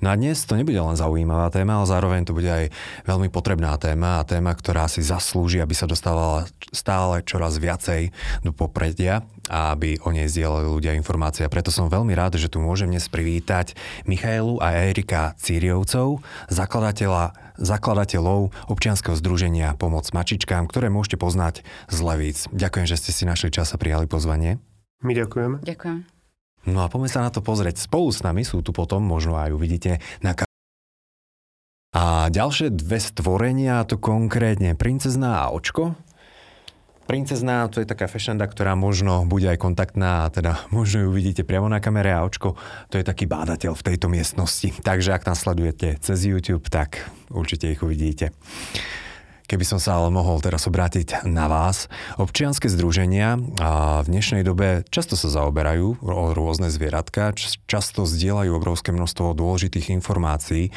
Na dnes to nebude len zaujímavá téma, ale zároveň to bude aj veľmi potrebná téma a téma, ktorá si zaslúži, aby sa dostávala stále čoraz viacej do popredia a aby o nej zdieľali ľudia informácie. A preto som veľmi rád, že tu môžem dnes privítať Michailu a Erika Círiovcov, zakladateľa zakladateľov občianskeho združenia Pomoc mačičkám, ktoré môžete poznať z Levíc. Ďakujem, že ste si našli čas a prijali pozvanie. My ďakujeme. Ďakujem. No a poďme sa na to pozrieť. Spolu s nami sú tu potom, možno aj uvidíte, na ka- a ďalšie dve stvorenia, to konkrétne princezná a očko. Princezná to je taká fešenda, ktorá možno bude aj kontaktná teda možno ju uvidíte priamo na kamere a očko to je taký bádateľ v tejto miestnosti. Takže ak nás sledujete cez YouTube, tak určite ich uvidíte. Keby som sa ale mohol teraz obrátiť na vás. Občianske združenia a v dnešnej dobe často sa zaoberajú o rôzne zvieratka, často zdieľajú obrovské množstvo dôležitých informácií,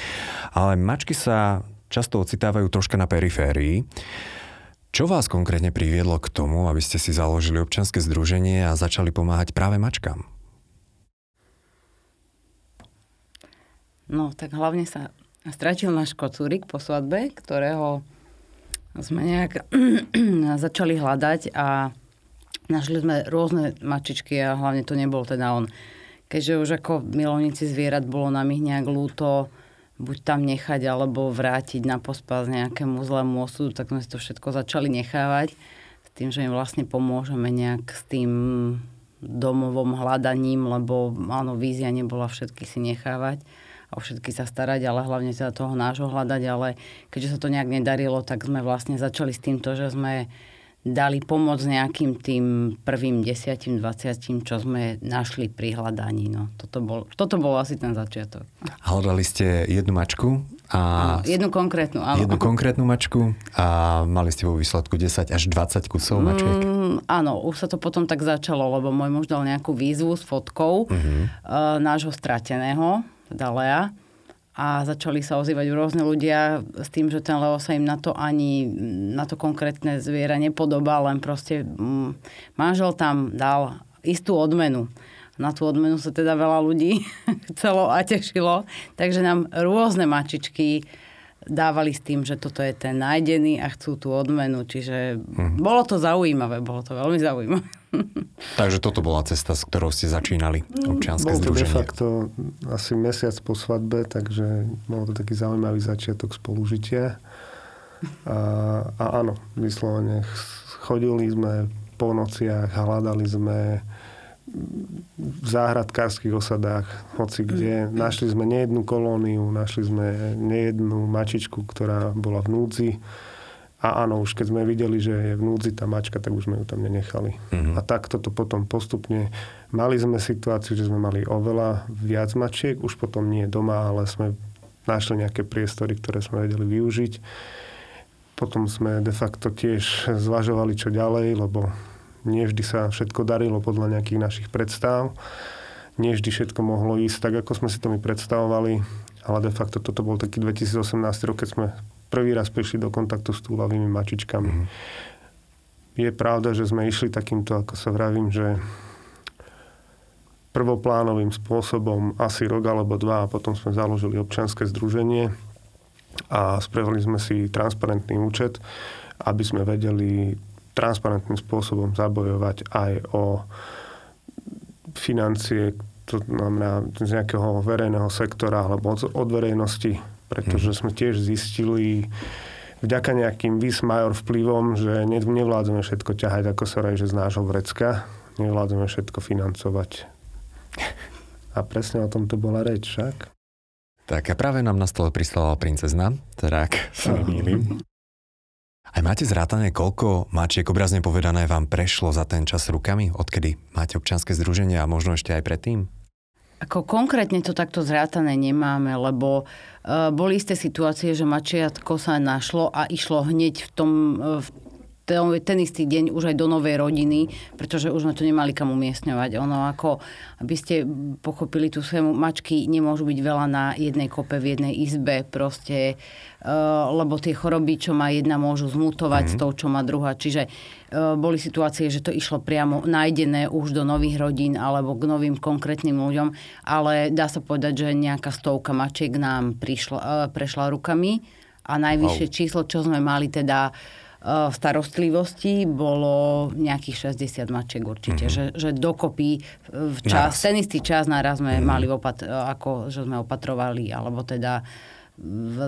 ale mačky sa často ocitávajú troška na periférii. Čo vás konkrétne priviedlo k tomu, aby ste si založili občianske združenie a začali pomáhať práve mačkám? No, tak hlavne sa stratil náš kocúrik po svadbe, ktorého sme nejak začali hľadať a našli sme rôzne mačičky a hlavne to nebol teda on. Keďže už ako milovníci zvierat bolo nám ich nejak lúto buď tam nechať alebo vrátiť na pospas nejakému zlému osudu, tak sme si to všetko začali nechávať s tým, že im vlastne pomôžeme nejak s tým domovom hľadaním, lebo áno, vízia nebola všetky si nechávať o všetky sa starať, ale hlavne sa toho nášho hľadať, ale keďže sa to nejak nedarilo, tak sme vlastne začali s týmto, že sme dali pomoc nejakým tým prvým desiatim, dvaciatim, čo sme našli pri hľadaní. No, toto, bol, toto bol asi ten začiatok. Hľadali ste jednu mačku a... Áno, jednu konkrétnu, áno. Jednu konkrétnu mačku a mali ste vo výsledku 10 až 20 kusov mačiek? Mm, áno, už sa to potom tak začalo, lebo môj muž dal nejakú výzvu s fotkou uh-huh. uh, nášho strateného teda Lea. A začali sa ozývať rôzne ľudia s tým, že ten Leo sa im na to ani, na to konkrétne zviera nepodobá, len proste mm, manžel tam dal istú odmenu. Na tú odmenu sa teda veľa ľudí chcelo a tešilo. Takže nám rôzne mačičky dávali s tým, že toto je ten nájdený a chcú tú odmenu. Čiže hm. bolo to zaujímavé, bolo to veľmi zaujímavé. Takže toto bola cesta, s ktorou ste začínali občianske Bol združenie. to de facto asi mesiac po svadbe, takže bol to taký zaujímavý začiatok spolužitia. A, a áno, vyslovene chodili sme po nociach, hľadali sme v záhradkárskych osadách, hoci kde. Našli sme nejednú kolóniu, našli sme nejednú mačičku, ktorá bola v núdzi a áno, už keď sme videli, že je v núdzi tá mačka, tak už sme ju tam nenechali. Uh-huh. A takto to potom postupne. Mali sme situáciu, že sme mali oveľa viac mačiek, už potom nie doma, ale sme našli nejaké priestory, ktoré sme vedeli využiť. Potom sme de facto tiež zvažovali, čo ďalej, lebo nie vždy sa všetko darilo podľa nejakých našich predstav. Nie vždy všetko mohlo ísť tak, ako sme si to my predstavovali, ale de facto toto bol taký 2018 rok, keď sme prvý raz prišli do kontaktu s túlavými mačičkami. Mm. Je pravda, že sme išli takýmto, ako sa vravím, že prvoplánovým spôsobom asi rok alebo dva a potom sme založili občianske združenie a spravili sme si transparentný účet, aby sme vedeli transparentným spôsobom zabojovať aj o financie, to znamená z nejakého verejného sektora alebo od verejnosti pretože mhm. sme tiež zistili vďaka nejakým výsmajor vplyvom, že nevládzeme všetko ťahať, ako sa že z nášho vrecka. Nevládzeme všetko financovať. A presne o tom to bola reč, však? Tak a práve nám na stole pristala princezna, teda ak sa nemýlim. Aj máte zrátané, koľko mačiek obrazne povedané vám prešlo za ten čas rukami, odkedy máte občianske združenie a možno ešte aj predtým? Ako konkrétne to takto zrátané nemáme, lebo uh, boli isté situácie, že mačiatko sa našlo a išlo hneď v tom, v ten istý deň už aj do novej rodiny, pretože už sme to nemali kam umiestňovať. Ono ako, aby ste pochopili tú schému, mačky nemôžu byť veľa na jednej kope v jednej izbe, proste, uh, lebo tie choroby, čo má jedna, môžu zmutovať mm-hmm. s tou, čo má druhá. Čiže uh, boli situácie, že to išlo priamo nájdené už do nových rodín alebo k novým konkrétnym ľuďom, ale dá sa povedať, že nejaká stovka mačiek nám prišla, uh, prešla rukami a najvyššie wow. číslo, čo sme mali teda uh, v starostlivosti bolo nejakých 60 mačiek určite. Mm-hmm. Že, že dokopy v čas, naraz. ten istý čas naraz sme mm-hmm. mali opat- ako, že sme opatrovali, alebo teda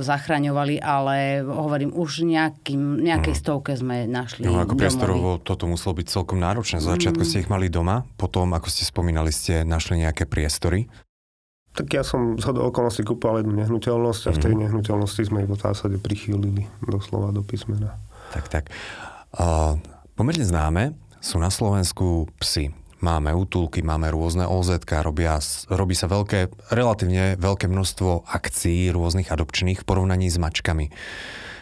zachraňovali, ale hovorím, už nejakým, nejakej mm. stovke sme našli No ako priestorovo toto muselo byť celkom náročné. Z začiatku mm. ste ich mali doma, potom, ako ste spomínali, ste našli nejaké priestory. Tak ja som z hodou okolností kúpal jednu nehnuteľnosť a v tej mm. nehnuteľnosti sme ich v zásade prichýlili doslova do písmena. Tak, tak. Uh, pomerne známe sú na Slovensku psy. Máme útulky, máme rôzne OZ, robia, robí sa veľké, relatívne veľké množstvo akcií rôznych adopčných v porovnaní s mačkami.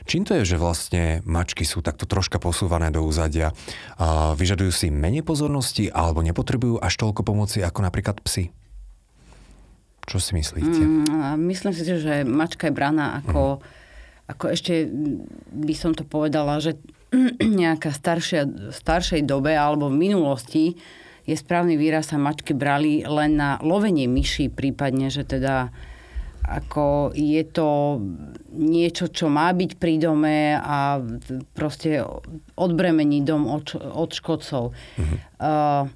Čím to je, že vlastne mačky sú takto troška posúvané do úzadia? Uh, vyžadujú si menej pozornosti alebo nepotrebujú až toľko pomoci ako napríklad psy? Čo si myslíte? Mm, myslím si, že mačka je braná ako... Mm ako ešte by som to povedala, že nejaká staršia, staršej dobe alebo v minulosti je správny výraz sa mačky brali len na lovenie myší, prípadne, že teda ako je to niečo, čo má byť pri dome a proste odbremení dom od, od škodcov. Mm-hmm. Uh,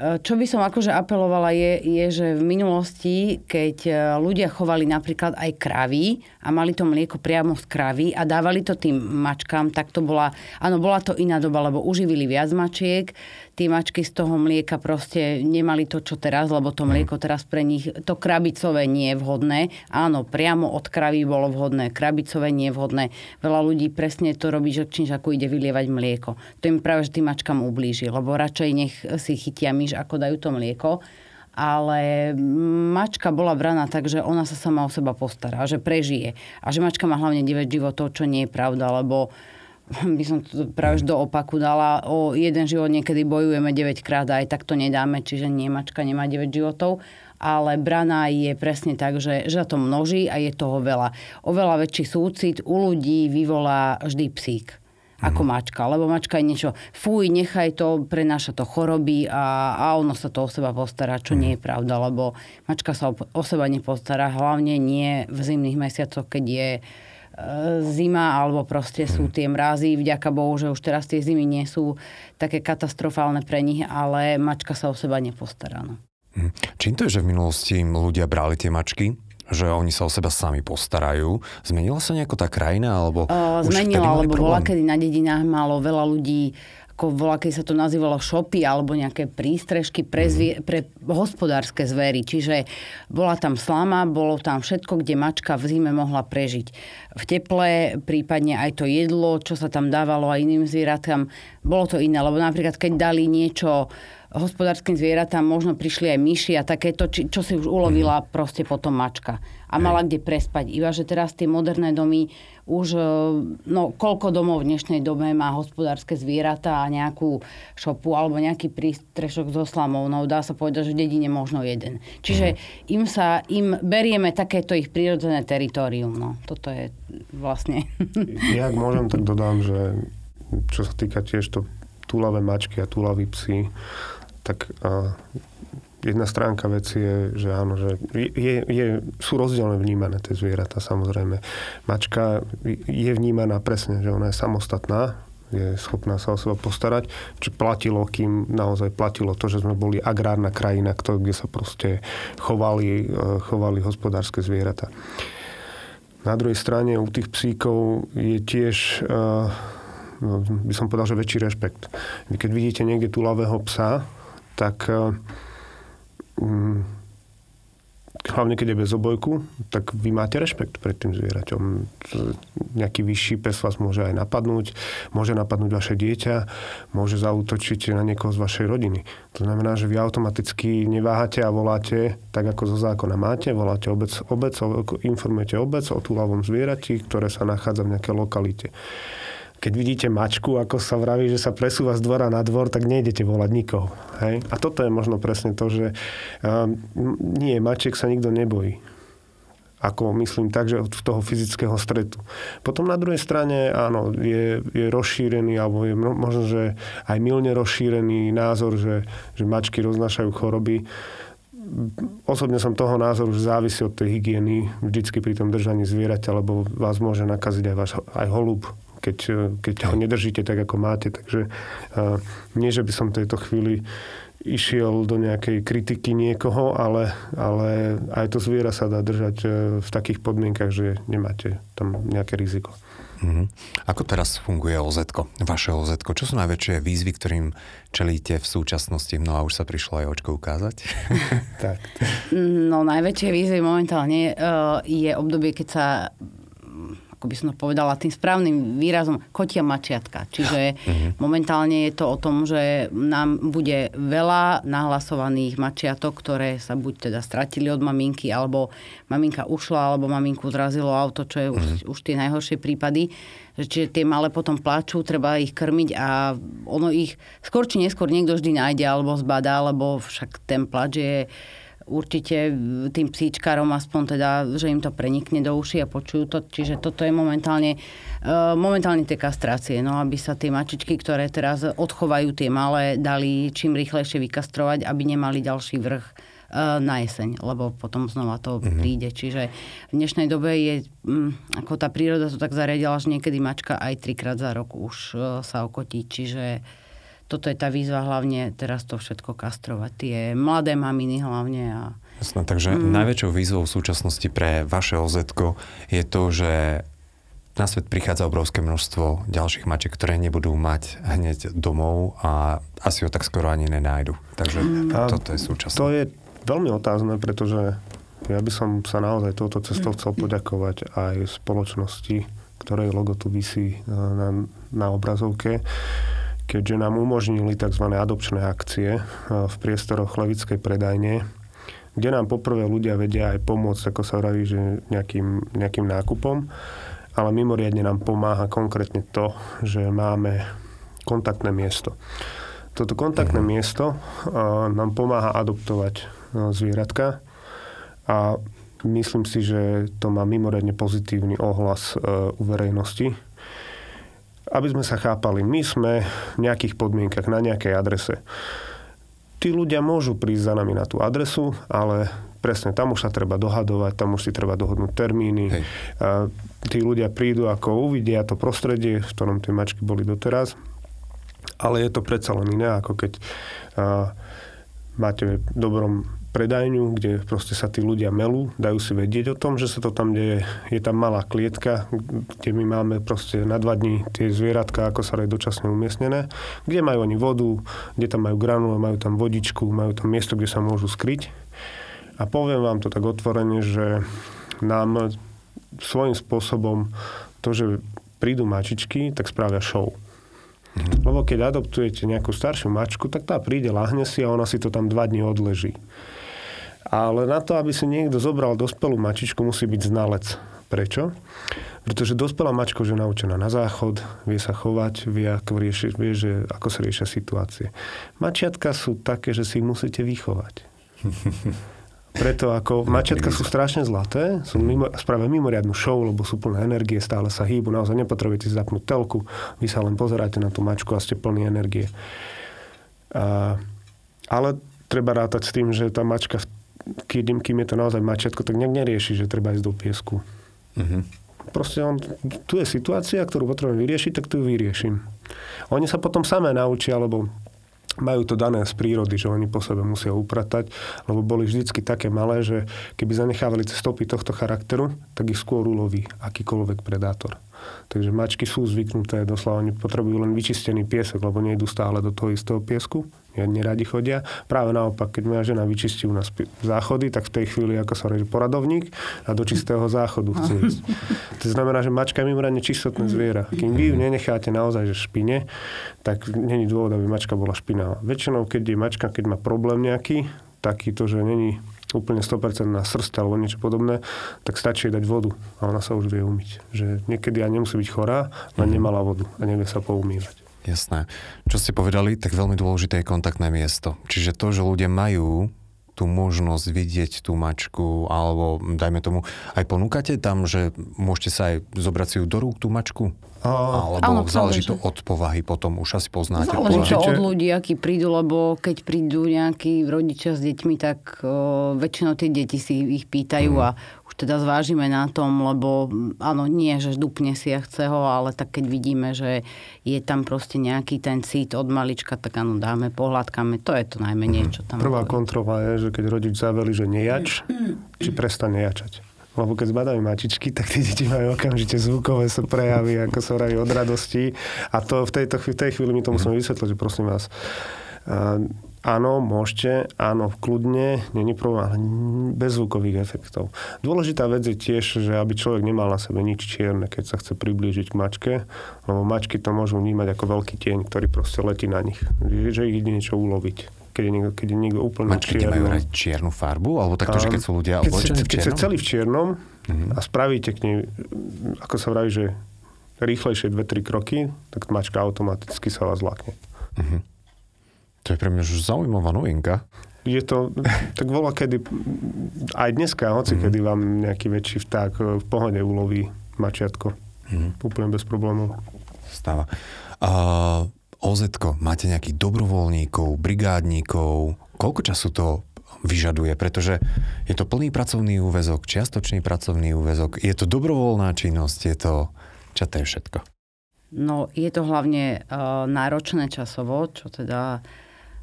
čo by som akože apelovala je, je, že v minulosti, keď e, ľudia chovali napríklad aj kravy a mali to mlieko priamo z kravy a dávali to tým mačkám, tak to bola, áno, bola to iná doba, lebo uživili viac mačiek, tí mačky z toho mlieka proste nemali to, čo teraz, lebo to mlieko teraz pre nich, to krabicové nie je vhodné. Áno, priamo od kravy bolo vhodné, krabicové nie je vhodné. Veľa ľudí presne to robí, že ako ide vylievať mlieko. To im práve že tým mačkám ublíži, lebo radšej nech si chytia myš, ako dajú to mlieko ale mačka bola braná tak, že ona sa sama o seba postará, že prežije. A že mačka má hlavne 9 životov, čo nie je pravda, lebo by som to práve do opaku dala, o jeden život niekedy bojujeme 9 krát a aj tak to nedáme, čiže nie, mačka nemá 9 životov, ale brana je presne tak, že, že to množí a je toho veľa. Oveľa väčší súcit u ľudí vyvolá vždy psík ako mm. mačka. Lebo mačka je niečo, fuj, nechaj to, prenáša to choroby a, a ono sa to o seba postará, čo mm. nie je pravda, lebo mačka sa o, o seba nepostará, hlavne nie v zimných mesiacoch, keď je E, zima alebo proste sú tie mrazy. Vďaka Bohu, že už teraz tie zimy nie sú také katastrofálne pre nich, ale mačka sa o seba nepostará. No. Hm. Čím to je, že v minulosti ľudia brali tie mačky? že oni sa o seba sami postarajú. Zmenila sa nejako tá krajina? Alebo uh, zmenila, lebo bola kedy na dedinách malo veľa ľudí ako volá, keď sa to nazývalo šopy alebo nejaké prístrežky pre, mhm. zvie, pre hospodárske zvery. Čiže bola tam slama, bolo tam všetko, kde mačka v zime mohla prežiť. V teple, prípadne aj to jedlo, čo sa tam dávalo aj iným zvieratám, bolo to iné. Lebo napríklad, keď dali niečo hospodárskym zvieratám možno prišli aj myši a takéto, či, čo si už ulovila mm. proste potom mačka. A mala kde prespať. Iba, že teraz tie moderné domy už, e, no koľko domov v dnešnej dobe má hospodárske zvieratá a nejakú šopu alebo nejaký prístrešok so slamou. No dá sa povedať, že v dedine možno jeden. Čiže mm. im sa, im berieme takéto ich prírodzené teritorium. No, toto je vlastne... Ja ak môžem, tak dodám, že čo sa týka tiež to túlavé mačky a túlaví psi, tak a, jedna stránka veci je, že áno, že je, je, sú rozdielne vnímané tie zvieratá samozrejme. Mačka je vnímaná presne, že ona je samostatná, je schopná sa o seba postarať, čo platilo, kým naozaj platilo to, že sme boli agrárna krajina, kde sa proste chovali, e, chovali hospodárske zvieratá. Na druhej strane u tých psíkov je tiež uh, by som povedal, že väčší rešpekt. Keď vidíte niekde tú ľavého psa, tak um, hlavne keď je bez obojku, tak vy máte rešpekt pred tým zvieraťom. Nejaký vyšší pes vás môže aj napadnúť, môže napadnúť vaše dieťa, môže zautočiť na niekoho z vašej rodiny. To znamená, že vy automaticky neváhate a voláte, tak ako zo zákona máte, voláte obec, obec informujete obec o túlavom zvierati, ktoré sa nachádza v nejakej lokalite keď vidíte mačku, ako sa vraví, že sa presúva z dvora na dvor, tak nejdete volať nikoho. Hej? A toto je možno presne to, že um, nie, mačiek sa nikto nebojí. Ako myslím tak, že od toho fyzického stretu. Potom na druhej strane, áno, je, je rozšírený, alebo je možno, že aj milne rozšírený názor, že, že mačky roznášajú choroby osobne som toho názoru, že závisí od tej hygieny vždycky pri tom držaní zvieraťa, lebo vás môže nakaziť aj, váš, aj holub, keď, keď ho nedržíte tak, ako máte. Takže uh, nie, že by som v tejto chvíli išiel do nejakej kritiky niekoho, ale, ale aj to zviera sa dá držať e, v takých podmienkach, že nemáte tam nejaké riziko. Mm-hmm. Ako teraz funguje oz vaše oz Čo sú najväčšie výzvy, ktorým čelíte v súčasnosti? No a už sa prišlo aj očko ukázať. tak. No najväčšie výzvy momentálne je obdobie, keď sa ako by som to povedala tým správnym výrazom, kotia mačiatka. Čiže uh-huh. momentálne je to o tom, že nám bude veľa nahlasovaných mačiatok, ktoré sa buď teda stratili od maminky, alebo maminka ušla, alebo maminku zrazilo auto, čo je už, mhm. už tie najhoršie prípady. Čiže tie malé potom plačú, treba ich krmiť a ono ich skôr či neskôr niekto vždy nájde alebo zbadá, lebo však ten plač je určite tým psíčkarom aspoň teda, že im to prenikne do uši a počujú to. Čiže toto je momentálne, uh, momentálne tie kastrácie, no aby sa tie mačičky, ktoré teraz odchovajú tie malé, dali čím rýchlejšie vykastrovať, aby nemali ďalší vrch uh, na jeseň, lebo potom znova to mm-hmm. príde. Čiže v dnešnej dobe je, um, ako tá príroda to tak zariadila, že niekedy mačka aj trikrát za rok už uh, sa okotí, čiže toto je tá výzva hlavne teraz to všetko kastrovať. Tie mladé maminy hlavne. A... Jasné, takže mm. najväčšou výzvou v súčasnosti pre vaše oz je to, že na svet prichádza obrovské množstvo ďalších mačiek, ktoré nebudú mať hneď domov a asi ho tak skoro ani nenájdu. Takže mm. toto je súčasné. To je veľmi otázne, pretože ja by som sa naozaj touto cestou chcel poďakovať aj spoločnosti, ktorej logo tu vysí na, na obrazovke keďže nám umožnili tzv. adopčné akcie e, v priestoroch Levickej predajne, kde nám poprvé ľudia vedia aj pomôcť, ako sa vraví, že nejakým, nejakým nákupom, ale mimoriadne nám pomáha konkrétne to, že máme kontaktné miesto. Toto kontaktné mm-hmm. miesto uh, nám pomáha adoptovať uh, zvieratka a myslím si, že to má mimoriadne pozitívny ohlas uh, u verejnosti aby sme sa chápali, my sme v nejakých podmienkach, na nejakej adrese. Tí ľudia môžu prísť za nami na tú adresu, ale presne tam už sa treba dohadovať, tam už si treba dohodnúť termíny. Hej. A tí ľudia prídu, ako uvidia to prostredie, v ktorom tie mačky boli doteraz. Ale je to predsa len iné, ako keď a, máte v dobrom predajňu, kde proste sa tí ľudia melú, dajú si vedieť o tom, že sa to tam deje. Je tam malá klietka, kde my máme proste na dva dní tie zvieratka, ako sa aj dočasne umiestnené, kde majú oni vodu, kde tam majú granule, majú tam vodičku, majú tam miesto, kde sa môžu skryť. A poviem vám to tak otvorene, že nám svojím spôsobom to, že prídu mačičky, tak spravia show. Mhm. Lebo keď adoptujete nejakú staršiu mačku, tak tá príde, lahne si a ona si to tam dva dní odleží. Ale na to, aby si niekto zobral dospelú mačičku, musí byť znalec. Prečo? Pretože dospelá mačka už je naučená na záchod, vie sa chovať, vie, ako, rieši, vie že, ako sa riešia situácie. Mačiatka sú také, že si ich musíte vychovať. Preto ako mačiatka sú strašne zlaté, sú mimo, spravia mimoriadnu show, lebo sú plné energie, stále sa hýbu, naozaj nepotrebujete si zapnúť telku, vy sa len pozeráte na tú mačku a ste plní energie. A, ale treba rátať s tým, že tá mačka v kým, kým je to naozaj mačiatko, tak nejak nerieši, že treba ísť do piesku. Uh-huh. Proste on, tu je situácia, ktorú potrebujem vyriešiť, tak tu ju vyrieším. Oni sa potom samé naučia, lebo majú to dané z prírody, že oni po sebe musia upratať, lebo boli vždycky také malé, že keby zanechávali stopy tohto charakteru, tak ich skôr uloví akýkoľvek predátor. Takže mačky sú zvyknuté, doslova oni potrebujú len vyčistený piesok, lebo nejdú stále do toho istého piesku. Neradi chodia. Práve naopak, keď moja žena vyčistí u nás záchody, tak v tej chvíli, ako sa hovorí, poradovník a do čistého záchodu chce ísť. To znamená, že mačka je mimoriadne čistotné zviera. Kým vy ju nenecháte naozaj, že špine, tak není dôvod, aby mačka bola špinavá. Väčšinou, keď je mačka, keď má problém nejaký, taký to, že není úplne 100% na srst alebo niečo podobné, tak stačí dať vodu a ona sa už vie umyť. Že niekedy aj nemusí byť chorá, len mm. nemala vodu a nevie sa poumývať. Jasné. Čo ste povedali, tak veľmi dôležité je kontaktné miesto. Čiže to, že ľudia majú tú možnosť vidieť tú mačku, alebo dajme tomu, aj ponúkate tam, že môžete sa aj zobrať si ju do rúk, tú mačku? Alebo áno, záleží to od povahy, potom už asi poznáte. Záleží to od ľudí, akí prídu, lebo keď prídu nejakí rodičia s deťmi, tak o, väčšinou tie deti si ich pýtajú mm. a teda zvážime na tom, lebo áno, nie, že dupne si ja chce ho, ale tak keď vidíme, že je tam proste nejaký ten cít od malička, tak áno, dáme, pohľadkáme, to je to najmenej, čo tam... Prvá kontrola je, že keď rodič zaveli, že nejač, či prestane jačať. Lebo keď zbadajú mačičky, tak tie deti majú okamžite zvukové sa prejavy, ako sa hovorí od radosti. A to v, tejto, v tej chvíli my to musíme vysvetliť, že prosím vás, Áno, môžete, áno, kľudne, není problém, ale bez zvukových efektov. Dôležitá vec je tiež, že aby človek nemal na sebe nič čierne, keď sa chce priblížiť k mačke, lebo mačky to môžu vnímať ako veľký tieň, ktorý proste letí na nich. Že ich ide niečo uloviť keď je niekto, keď je niekto úplne Mačky čierno. majú čiernu farbu? Alebo takto, že keď sú ľudia oblečení v čiernom? Keď ste celý v čiernom uh-huh. a spravíte k nej, ako sa vraví, že rýchlejšie 2-3 kroky, tak mačka automaticky sa vás zlakne. Uh-huh. To je pre mňa už zaujímavá novinka. Je to, tak volá kedy, aj dneska, hoci mm. kedy vám nejaký väčší vták v pohode uloví mačiatko. Mm. Úplne bez problémov. Stáva. Uh, oz máte nejakých dobrovoľníkov, brigádníkov? Koľko času to vyžaduje, pretože je to plný pracovný úvezok, čiastočný pracovný úvezok, je to dobrovoľná činnosť, je to, čo to je všetko? No, je to hlavne uh, náročné časovo, čo teda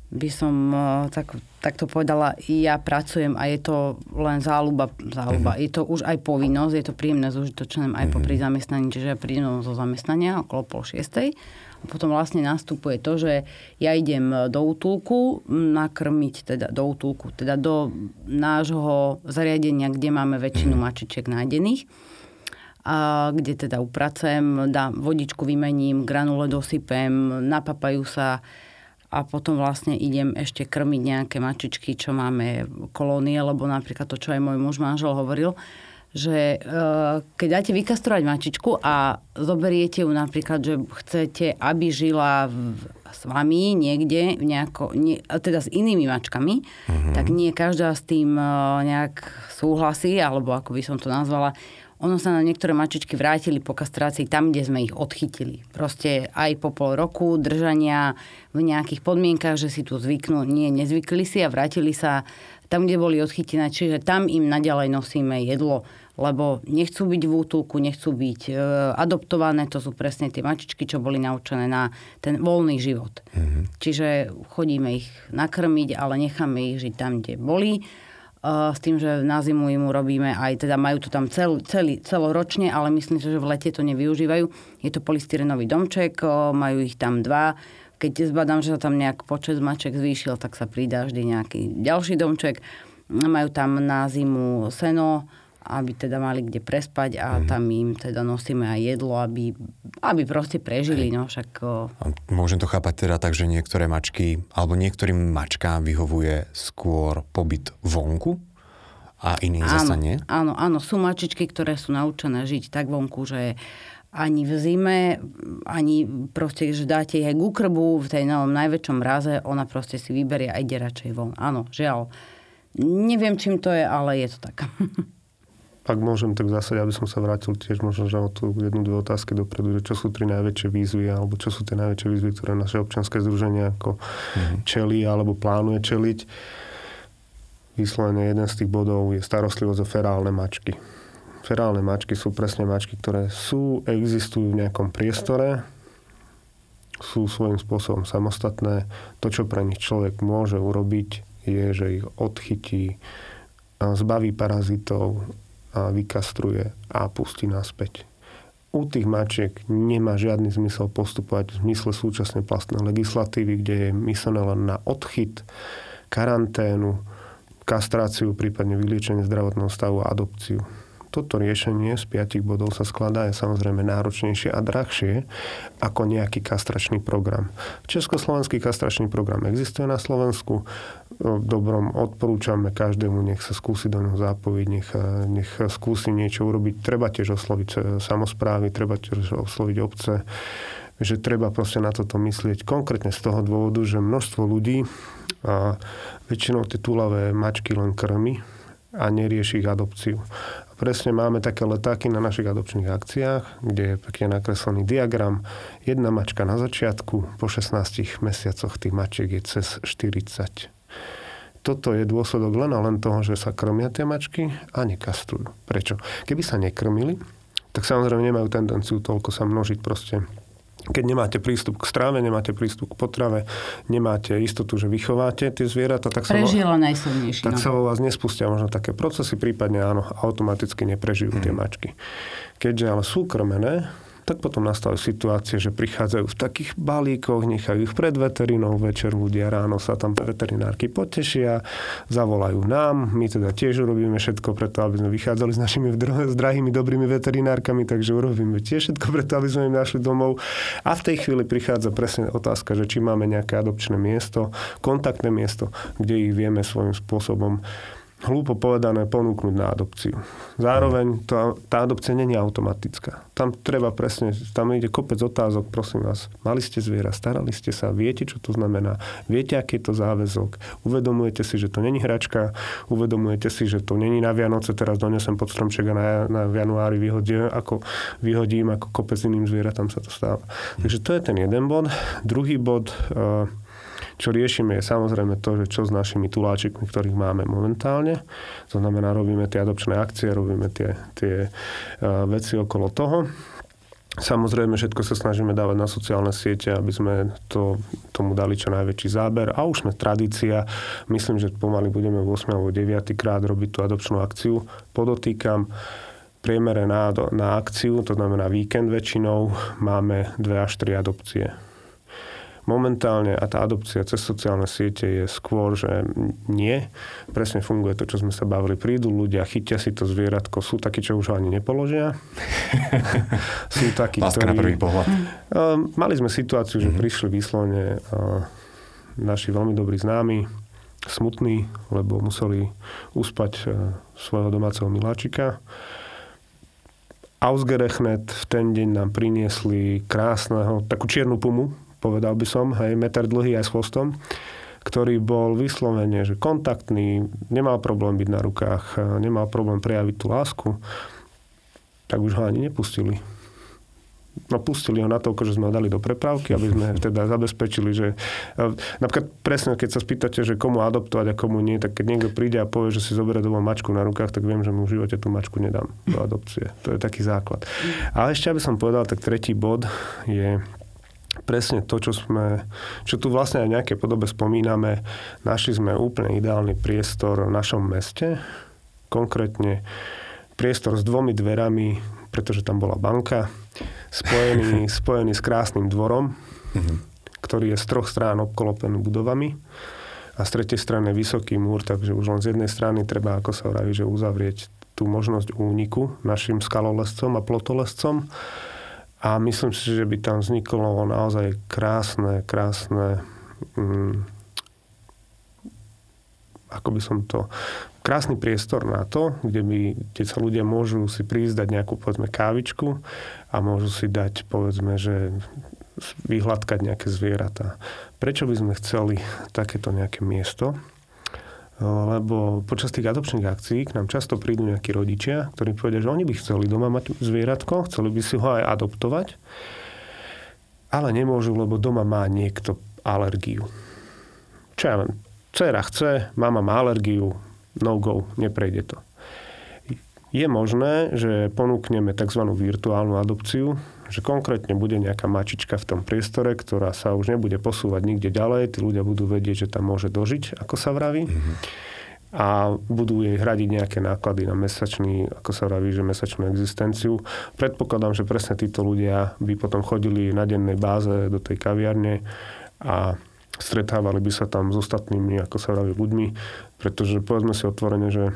by som uh, tak, takto povedala, ja pracujem a je to len záľuba, záľuba. Mm-hmm. Je to už aj povinnosť, je to príjemné, zúžitočné aj mm-hmm. po pri zamestnaní, čiže ja prídem zo zamestnania okolo pol šiestej. A potom vlastne nastupuje to, že ja idem do útulku nakrmiť, teda do útulku, teda do nášho zariadenia, kde máme väčšinu mm-hmm. mačičiek nájdených a kde teda upracujem, dám vodičku vymením, granule dosypem, napapajú sa a potom vlastne idem ešte krmiť nejaké mačičky, čo máme kolónie, lebo napríklad to, čo aj môj muž manžel hovoril, že e, keď dáte vykastrovať mačičku a zoberiete ju napríklad, že chcete, aby žila v, s vami niekde, nejako, nie, teda s inými mačkami, mm-hmm. tak nie každá s tým e, nejak súhlasí, alebo ako by som to nazvala, ono sa na niektoré mačičky vrátili po kastrácii tam, kde sme ich odchytili. Proste aj po pol roku držania v nejakých podmienkach, že si tu zvyknú, nie, nezvykli si a vrátili sa tam, kde boli odchytené. Čiže tam im naďalej nosíme jedlo, lebo nechcú byť v útulku, nechcú byť e, adoptované. To sú presne tie mačičky, čo boli naučené na ten voľný život. Mm-hmm. Čiže chodíme ich nakrmiť, ale necháme ich žiť tam, kde boli s tým, že na zimu im robíme aj, teda majú to tam cel, celý, celoročne, ale myslím si, že v lete to nevyužívajú. Je to polystyrenový domček, majú ich tam dva. Keď zbadám, že sa tam nejak počet maček zvýšil, tak sa pridá vždy nejaký ďalší domček. Majú tam na zimu seno, aby teda mali kde prespať a mm. tam im teda nosíme aj jedlo, aby, aby proste prežili. No, však, o... Môžem to chápať teda tak, že niektoré mačky, alebo niektorým mačkám vyhovuje skôr pobyt vonku a iným zasa nie? Áno, áno, sú mačičky, ktoré sú naučené žiť tak vonku, že ani v zime, ani proste, že dáte jej k úkrbu v tej najväčšom mraze, ona proste si vyberie a ide radšej von. Áno, žiaľ. Neviem, čím to je, ale je to tak. ak môžem, tak v zásade, aby som sa vrátil tiež možno, že o tú jednu, dve otázky dopredu, že čo sú tri najväčšie výzvy, alebo čo sú tie najväčšie výzvy, ktoré naše občianske združenie ako mm-hmm. čelí alebo plánuje čeliť. Vyslovene jeden z tých bodov je starostlivosť o ferálne mačky. Ferálne mačky sú presne mačky, ktoré sú, existujú v nejakom priestore, sú svojím spôsobom samostatné. To, čo pre nich človek môže urobiť, je, že ich odchytí, zbaví parazitov, a vykastruje a pustí naspäť. u tých mačiek nemá žiadny zmysel postupovať v zmysle súčasnej plastnej legislatívy, kde je myslené len na odchyt, karanténu, kastráciu, prípadne vyliečenie zdravotného stavu a adopciu. Toto riešenie z piatich bodov sa skladá je samozrejme náročnejšie a drahšie ako nejaký kastračný program. Československý kastračný program existuje na Slovensku. V dobrom odporúčame každému, nech sa skúsi do neho zapojiť, nech, nech skúsi niečo urobiť. Treba tiež osloviť e, samozprávy, treba tiež osloviť obce, že treba proste na toto myslieť. Konkrétne z toho dôvodu, že množstvo ľudí a väčšinou tie túlavé mačky len krmi a nerieši ich adopciu presne máme také letáky na našich adopčných akciách, kde je pekne nakreslený diagram. Jedna mačka na začiatku, po 16 mesiacoch tých mačiek je cez 40. Toto je dôsledok len a len toho, že sa krmia tie mačky a nekastrujú. Prečo? Keby sa nekrmili, tak samozrejme nemajú tendenciu toľko sa množiť proste keď nemáte prístup k stráve, nemáte prístup k potrave, nemáte istotu, že vychováte tie zvieratá, tak sa, Prežilo najsilnejšie. Tak no. sa vo vás nespustia možno také procesy, prípadne áno, automaticky neprežijú hmm. tie mačky. Keďže ale sú krmené, tak potom nastavujú situácie, že prichádzajú v takých balíkoch, nechajú ich pred veterinou, večer ľudia ráno sa tam veterinárky potešia, zavolajú nám, my teda tiež urobíme všetko preto, aby sme vychádzali s našimi s drahými dobrými veterinárkami, takže urobíme tiež všetko preto, aby sme im našli domov. A v tej chvíli prichádza presne otázka, že či máme nejaké adopčné miesto, kontaktné miesto, kde ich vieme svojím spôsobom hlúpo povedané, ponúknuť na adopciu. Zároveň to, tá adopcia není automatická. Tam treba presne, tam ide kopec otázok, prosím vás. Mali ste zviera, starali ste sa, viete, čo to znamená, viete, aký je to záväzok, uvedomujete si, že to není hračka, uvedomujete si, že to není na Vianoce, teraz donesem pod stromček a na, na januári vyhodím, ako, vyhodím ako kopec iným zvieratám sa to stáva. Takže to je ten jeden bod. Druhý bod, uh, čo riešime je samozrejme to, že čo s našimi tuláčikmi, ktorých máme momentálne. To znamená, robíme tie adopčné akcie, robíme tie, tie uh, veci okolo toho. Samozrejme, všetko sa snažíme dávať na sociálne siete, aby sme to, tomu dali čo najväčší záber. A už sme tradícia. Myslím, že pomaly budeme 8 alebo 9 krát robiť tú adopčnú akciu. Podotýkam, priemere na, na akciu, to znamená víkend väčšinou, máme 2 až 3 adopcie Momentálne a tá adopcia cez sociálne siete je skôr, že nie. Presne funguje to, čo sme sa bavili. Prídu ľudia, chytia si to zvieratko, sú takí, čo už ho ani nepoložia. sú takí, Láska ktorí... na prvý pohľad. Uh, mali sme situáciu, že mm-hmm. prišli vyslovene uh, naši veľmi dobrí známi, smutní, lebo museli uspať uh, svojho domáceho miláčika. Ausgerechnet v ten deň nám priniesli krásneho, takú čiernu pumu, povedal by som, hej, meter dlhý aj s chvostom, ktorý bol vyslovene, že kontaktný, nemal problém byť na rukách, nemal problém prejaviť tú lásku, tak už ho ani nepustili. No pustili ho na to, že sme ho dali do prepravky, aby sme teda zabezpečili, že napríklad presne, keď sa spýtate, že komu adoptovať a komu nie, tak keď niekto príde a povie, že si zoberie domov mačku na rukách, tak viem, že mu v živote tú mačku nedám do adopcie. To je taký základ. Ale ešte, aby som povedal, tak tretí bod je presne to, čo sme, čo tu vlastne aj v nejakej podobe spomíname. Našli sme úplne ideálny priestor v našom meste, konkrétne priestor s dvomi dverami, pretože tam bola banka, spojený, spojený s krásnym dvorom, mm-hmm. ktorý je z troch strán obklopený budovami a z tretej strany vysoký múr, takže už len z jednej strany treba, ako sa hovorí, že uzavrieť tú možnosť úniku našim skalolescom a plotolescom a myslím si, že by tam vzniklo naozaj krásne, krásne, mm, ako by som to, krásny priestor na to, kde, by, kde sa ľudia môžu si prísť dať nejakú, povedzme, kávičku a môžu si dať, povedzme, že vyhľadkať nejaké zvieratá. Prečo by sme chceli takéto nejaké miesto? Lebo počas tých adopčných akcií k nám často prídu nejakí rodičia, ktorí povedia, že oni by chceli doma mať zvieratko, chceli by si ho aj adoptovať, ale nemôžu, lebo doma má niekto alergiu. Čo ja viem, dcera chce, mama má alergiu, no go, neprejde to. Je možné, že ponúkneme tzv. virtuálnu adopciu, že konkrétne bude nejaká mačička v tom priestore, ktorá sa už nebude posúvať nikde ďalej, tí ľudia budú vedieť, že tam môže dožiť, ako sa vraví. Mm-hmm. a budú jej hradiť nejaké náklady na mesačný, ako sa vraví, že mesačnú existenciu. Predpokladám, že presne títo ľudia by potom chodili na dennej báze do tej kaviarne a stretávali by sa tam s ostatnými, ako sa vraví, ľuďmi, pretože povedzme si otvorene, že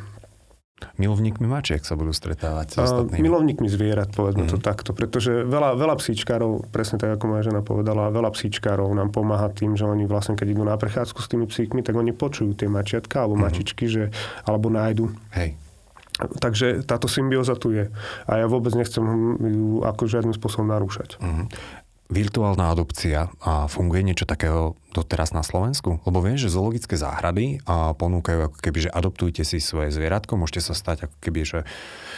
Milovníkmi mačiek sa budú stretávať s ostatnými. Milovníkmi zvierat, povedzme mm. to mhm. takto. Pretože veľa, veľa psíčkárov, presne tak ako moja žena povedala, veľa psíčkárov nám pomáha tým, že oni vlastne, keď idú na prechádzku s tými psíkmi, tak oni počujú tie mačiatka alebo mm. mačičky, že, alebo nájdu. Hej. Takže táto symbióza tu je. A ja vôbec nechcem ju ako žiadnym spôsobom narúšať. Mm virtuálna adopcia a funguje niečo takého doteraz na Slovensku? Lebo viem, že zoologické záhrady a ponúkajú ako keby, že adoptujte si svoje zvieratko, môžete sa stať ako keby, že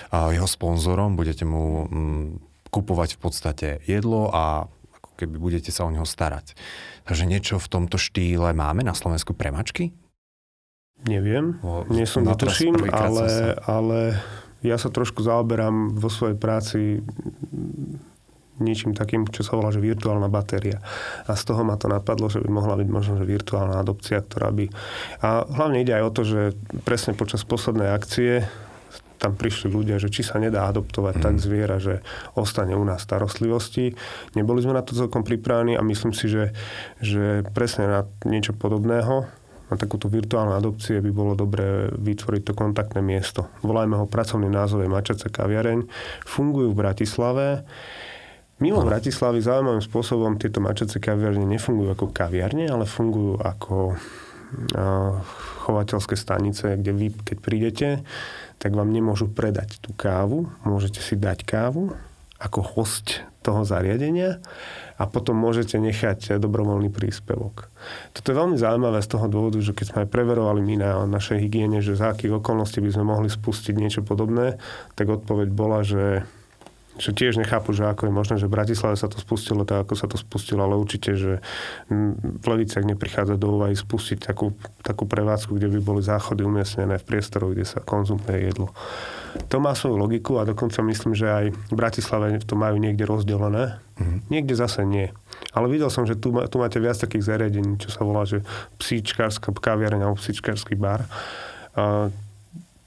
jeho sponzorom, budete mu mm, kupovať v podstate jedlo a ako keby budete sa o neho starať. Takže niečo v tomto štýle máme na Slovensku pre mačky? Neviem, o, nie som netuším, ale, sa... ale ja sa trošku zaoberám vo svojej práci niečím takým, čo sa volá, že virtuálna batéria. A z toho ma to napadlo, že by mohla byť možno, že virtuálna adopcia, ktorá by... A hlavne ide aj o to, že presne počas poslednej akcie tam prišli ľudia, že či sa nedá adoptovať mm. tak zviera, že ostane u nás starostlivosti. Neboli sme na to celkom pripravení a myslím si, že, že presne na niečo podobného, na takúto virtuálnu adopcie by bolo dobré vytvoriť to kontaktné miesto. Volajme ho pracovný názov je Mačace kaviareň. Fungujú v Bratislave. Mimo Bratislavy zaujímavým spôsobom tieto mačace kaviarne nefungujú ako kaviarne, ale fungujú ako chovateľské stanice, kde vy, keď prídete, tak vám nemôžu predať tú kávu. Môžete si dať kávu ako host toho zariadenia a potom môžete nechať dobrovoľný príspevok. Toto je veľmi zaujímavé z toho dôvodu, že keď sme aj preverovali my na našej hygiene, že za akých okolností by sme mohli spustiť niečo podobné, tak odpoveď bola, že že tiež nechápu, že ako je možné, že v Bratislave sa to spustilo tak, ako sa to spustilo, ale určite, že v Leviciach neprichádza do úvahy spustiť takú, takú prevádzku, kde by boli záchody umiestnené v priestoroch, kde sa konzumuje jedlo. To má svoju logiku a dokonca myslím, že aj v Bratislave to majú niekde rozdelené. Mm-hmm. Niekde zase nie. Ale videl som, že tu, tu máte viac takých zariadení, čo sa volá, že psíčkárska kaviareň alebo psíčkársky bar.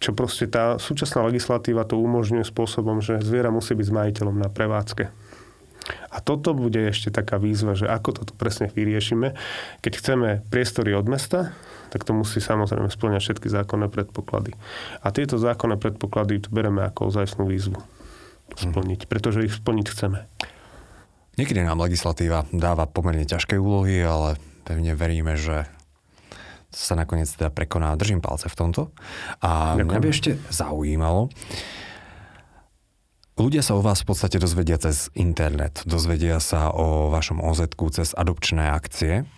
Čo proste tá súčasná legislatíva to umožňuje spôsobom, že zviera musí byť s majiteľom na prevádzke. A toto bude ešte taká výzva, že ako toto presne vyriešime. Keď chceme priestory od mesta, tak to musí samozrejme splňať všetky zákonné predpoklady. A tieto zákonné predpoklady tu bereme ako ozajstnú výzvu splniť, pretože ich splniť chceme. Niekedy nám legislatíva dáva pomerne ťažké úlohy, ale pevne veríme, že sa nakoniec teda prekoná. Držím palce v tomto. A Ďakujem. mňa by ešte zaujímalo, Ľudia sa o vás v podstate dozvedia cez internet, dozvedia sa o vašom oz cez adopčné akcie.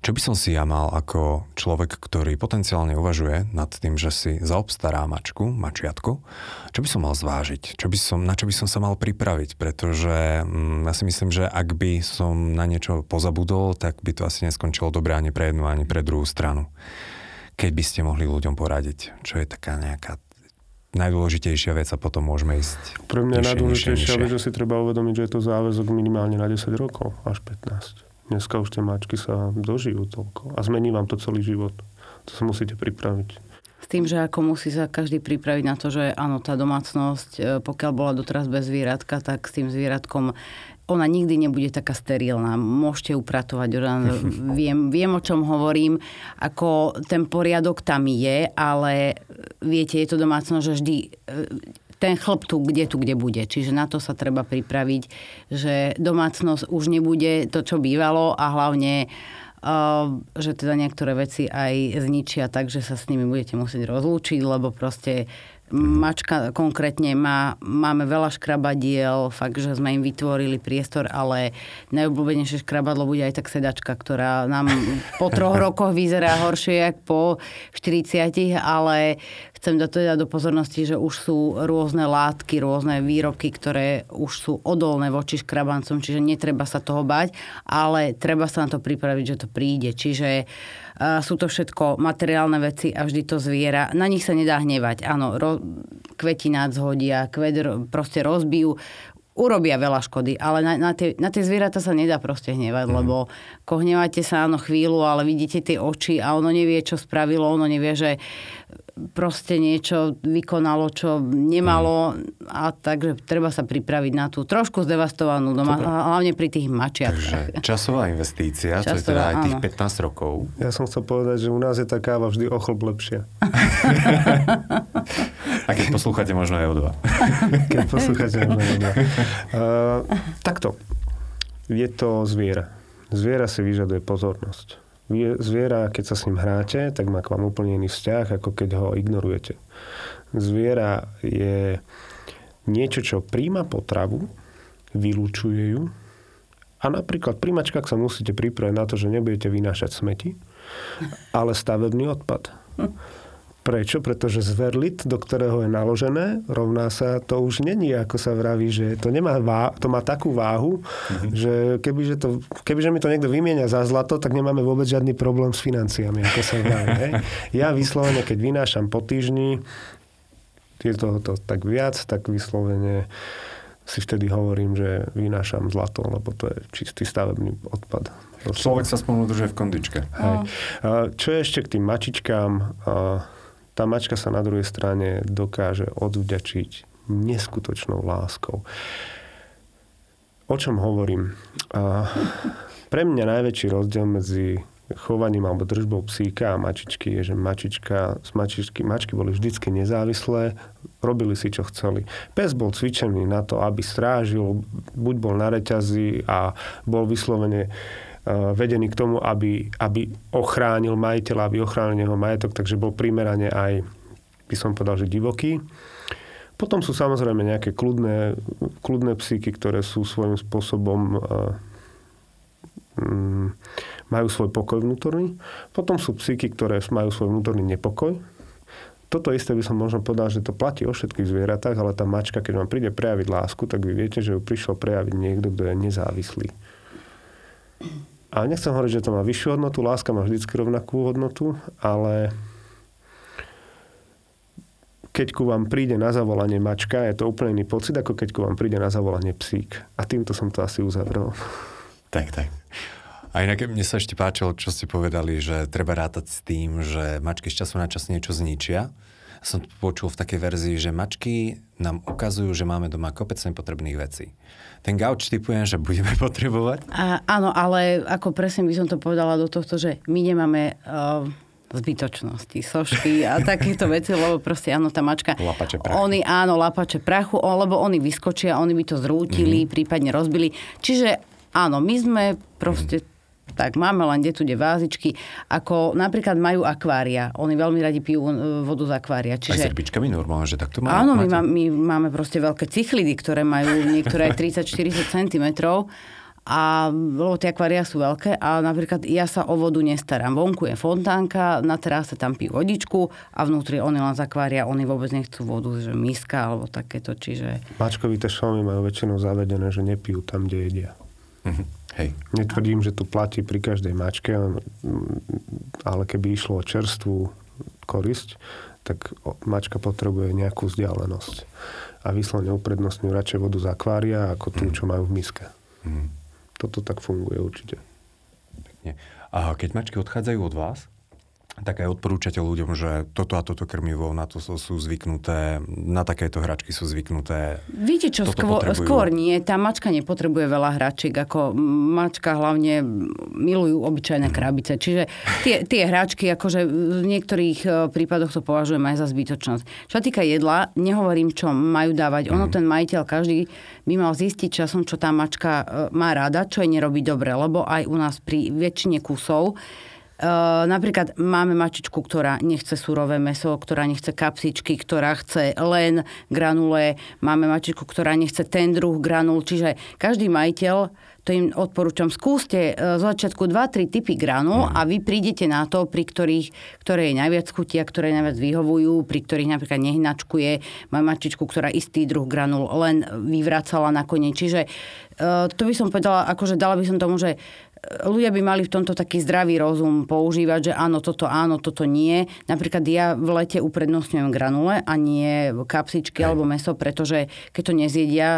Čo by som si ja mal ako človek, ktorý potenciálne uvažuje nad tým, že si zaobstará mačku, mačiatku, čo by som mal zvážiť? Čo by som, na čo by som sa mal pripraviť? Pretože mm, ja si myslím, že ak by som na niečo pozabudol, tak by to asi neskončilo dobre ani pre jednu, ani pre druhú stranu. Keď by ste mohli ľuďom poradiť, čo je taká nejaká najdôležitejšia vec a potom môžeme ísť Pre mňa najdôležitejšia vec, že si treba uvedomiť, že je to záväzok minimálne na 10 rokov, až 15. Dneska už tie mačky sa dožijú toľko a zmení vám to celý život. To sa musíte pripraviť. S tým, že ako musí sa každý pripraviť na to, že áno, tá domácnosť, e, pokiaľ bola doteraz bez zvieratka, tak s tým zvieratkom ona nikdy nebude taká sterilná. Môžete upratovať, viem, viem, o čom hovorím. Ako ten poriadok tam je, ale viete, je to domácnosť, že vždy e, ten chlp tu, kde tu, kde bude. Čiže na to sa treba pripraviť, že domácnosť už nebude to, čo bývalo a hlavne Uh, že teda niektoré veci aj zničia tak, že sa s nimi budete musieť rozlúčiť, lebo proste Mačka konkrétne má, máme veľa škrabadiel, fakt, že sme im vytvorili priestor, ale najobľúbenejšie škrabadlo bude aj tak sedačka, ktorá nám po troch rokoch vyzerá horšie, ako po 40, ale chcem dať teda do pozornosti, že už sú rôzne látky, rôzne výrobky, ktoré už sú odolné voči škrabancom, čiže netreba sa toho bať, ale treba sa na to pripraviť, že to príde. Čiže sú to všetko materiálne veci a vždy to zviera. Na nich sa nedá hnevať. Áno, ro, kvetinát zhodia, kvet proste rozbijú. urobia veľa škody, ale na, na, tie, na tie zvieratá sa nedá proste hnevať, mm. lebo ko hnevate sa áno chvíľu, ale vidíte tie oči a ono nevie, čo spravilo, ono nevie, že proste niečo vykonalo, čo nemalo mm. a takže treba sa pripraviť na tú trošku zdevastovanú doma, Dobre. hlavne pri tých mačiach. Takže časová investícia, časová, to je teda aj tých áno. 15 rokov. Ja som chcel povedať, že u nás je tá káva vždy o chlb lepšia. a keď poslúchate, možno aj o dva. keď poslúchate, možno aj o dva. Uh, takto. Je to zviera. Zviera si vyžaduje pozornosť Zviera, keď sa s ním hráte, tak má k vám úplne iný vzťah, ako keď ho ignorujete. Zviera je niečo, čo príjma potravu, vylúčuje ju a napríklad pri mačkách sa musíte pripraviť na to, že nebudete vynášať smeti, ale stavebný odpad. Prečo? Pretože zverlit, do ktorého je naložené, rovná sa, to už není, ako sa vraví, že to, nemá vá, to má takú váhu, mm-hmm. že kebyže, to, kebyže mi to niekto vymienia za zlato, tak nemáme vôbec žiadny problém s financiami, ako sa vraví. Hej. Ja vyslovene, keď vynášam po týždni, je toho to tak viac, tak vyslovene si vtedy hovorím, že vynášam zlato, lebo to je čistý stavebný odpad. Človek sa spolu drží v kondičke. Hej. Čo je ešte k tým mačičkám? Tá mačka sa na druhej strane dokáže odvďačiť neskutočnou láskou. O čom hovorím? A pre mňa najväčší rozdiel medzi chovaním alebo držbou psíka a mačičky je, že mačička, z mačičky, mačky boli vždycky nezávislé, robili si, čo chceli. Pes bol cvičený na to, aby strážil, buď bol na reťazi a bol vyslovene Eh, vedený k tomu, aby, aby ochránil majiteľa, aby ochránil jeho majetok, takže bol primerane aj, by som povedal, že divoký. Potom sú samozrejme nejaké kľudné, kľudné psíky, ktoré sú svojím spôsobom um, majú svoj pokoj vnútorný. Potom sú psíky, ktoré majú svoj vnútorný nepokoj. Toto isté by som možno povedal, že to platí o všetkých zvieratách, ale tá mačka, keď vám príde prejaviť lásku, tak vy viete, že ju prišiel prejaviť niekto, kto je nezávislý. A nechcem hovoriť, že to má vyššiu hodnotu, láska má vždy rovnakú hodnotu, ale keď ku vám príde na zavolanie mačka, je to úplne iný pocit, ako keď ku vám príde na zavolanie psík. A týmto som to asi uzavrel. Tak, tak. A inak mne sa ešte páčilo, čo ste povedali, že treba rátať s tým, že mačky z času na čas niečo zničia som počul v takej verzii, že mačky nám ukazujú, že máme doma kopec nepotrebných vecí. Ten gauč typujem, že budeme potrebovať. A, áno, ale ako presne by som to povedala do tohto, že my nemáme uh, zbytočnosti, sošky a takéto veci, lebo proste áno, tá mačka... Lapače prachu. Oni, áno, lapače prachu, lebo oni vyskočia, oni by to zrútili, mm-hmm. prípadne rozbili. Čiže áno, my sme proste mm-hmm tak máme len kde tu vázičky, ako napríklad majú akvária. Oni veľmi radi pijú e, vodu z akvária. Čiže... Aj s erbičkami normálne, že takto majú? Áno, my, má, my máme proste veľké cichlidy, ktoré majú niektoré aj 30-40 cm. A, lebo tie akvária sú veľké a napríklad ja sa o vodu nestaram. Vonku je fontánka, na terase tam pijú vodičku a vnútri oni len z akvária, oni vôbec nechcú vodu, že miska alebo takéto, čiže... Mačkovité šalmy majú väčšinou zavedené, že nepijú tam, kde jedia. Mhm. Hej. Netvrdím, že to platí pri každej mačke, ale keby išlo o čerstvú korisť, tak mačka potrebuje nejakú vzdialenosť. A vyslovene uprednostňujú radšej vodu z akvária ako tú, mm. čo majú v miske. Mm. Toto tak funguje určite. Pekne. A keď mačky odchádzajú od vás, tak aj odporúčate ľuďom, že toto a toto krmivo, na to sú, sú zvyknuté, na takéto hračky sú zvyknuté. Viete čo, skôr, skôr nie. Tá mačka nepotrebuje veľa hračiek, ako mačka hlavne milujú obyčajné mm. krabice. Čiže tie, tie hračky, akože v niektorých e, prípadoch to považujem aj za zbytočnosť. Čo sa týka jedla, nehovorím, čo majú dávať. Mm. Ono ten majiteľ, každý by mal zistiť časom, čo tá mačka e, má rada, čo jej nerobí dobre, lebo aj u nás pri väčšine kusov napríklad máme mačičku, ktorá nechce surové meso, ktorá nechce kapsičky, ktorá chce len granule. Máme mačičku, ktorá nechce ten druh granul. Čiže každý majiteľ, to im odporúčam, skúste uh, z začiatku 2-3 typy granul mm. a vy prídete na to, pri ktorých, ktoré je najviac chutia, ktoré najviac vyhovujú, pri ktorých napríklad nehnačkuje. Mám mačičku, ktorá istý druh granul len vyvracala nakoniec. Čiže uh, to by som povedala, akože dala by som tomu, že ľudia by mali v tomto taký zdravý rozum používať, že áno, toto áno, toto nie. Napríklad ja v lete uprednostňujem granule a nie kapsičky alebo meso, pretože keď to nezjedia,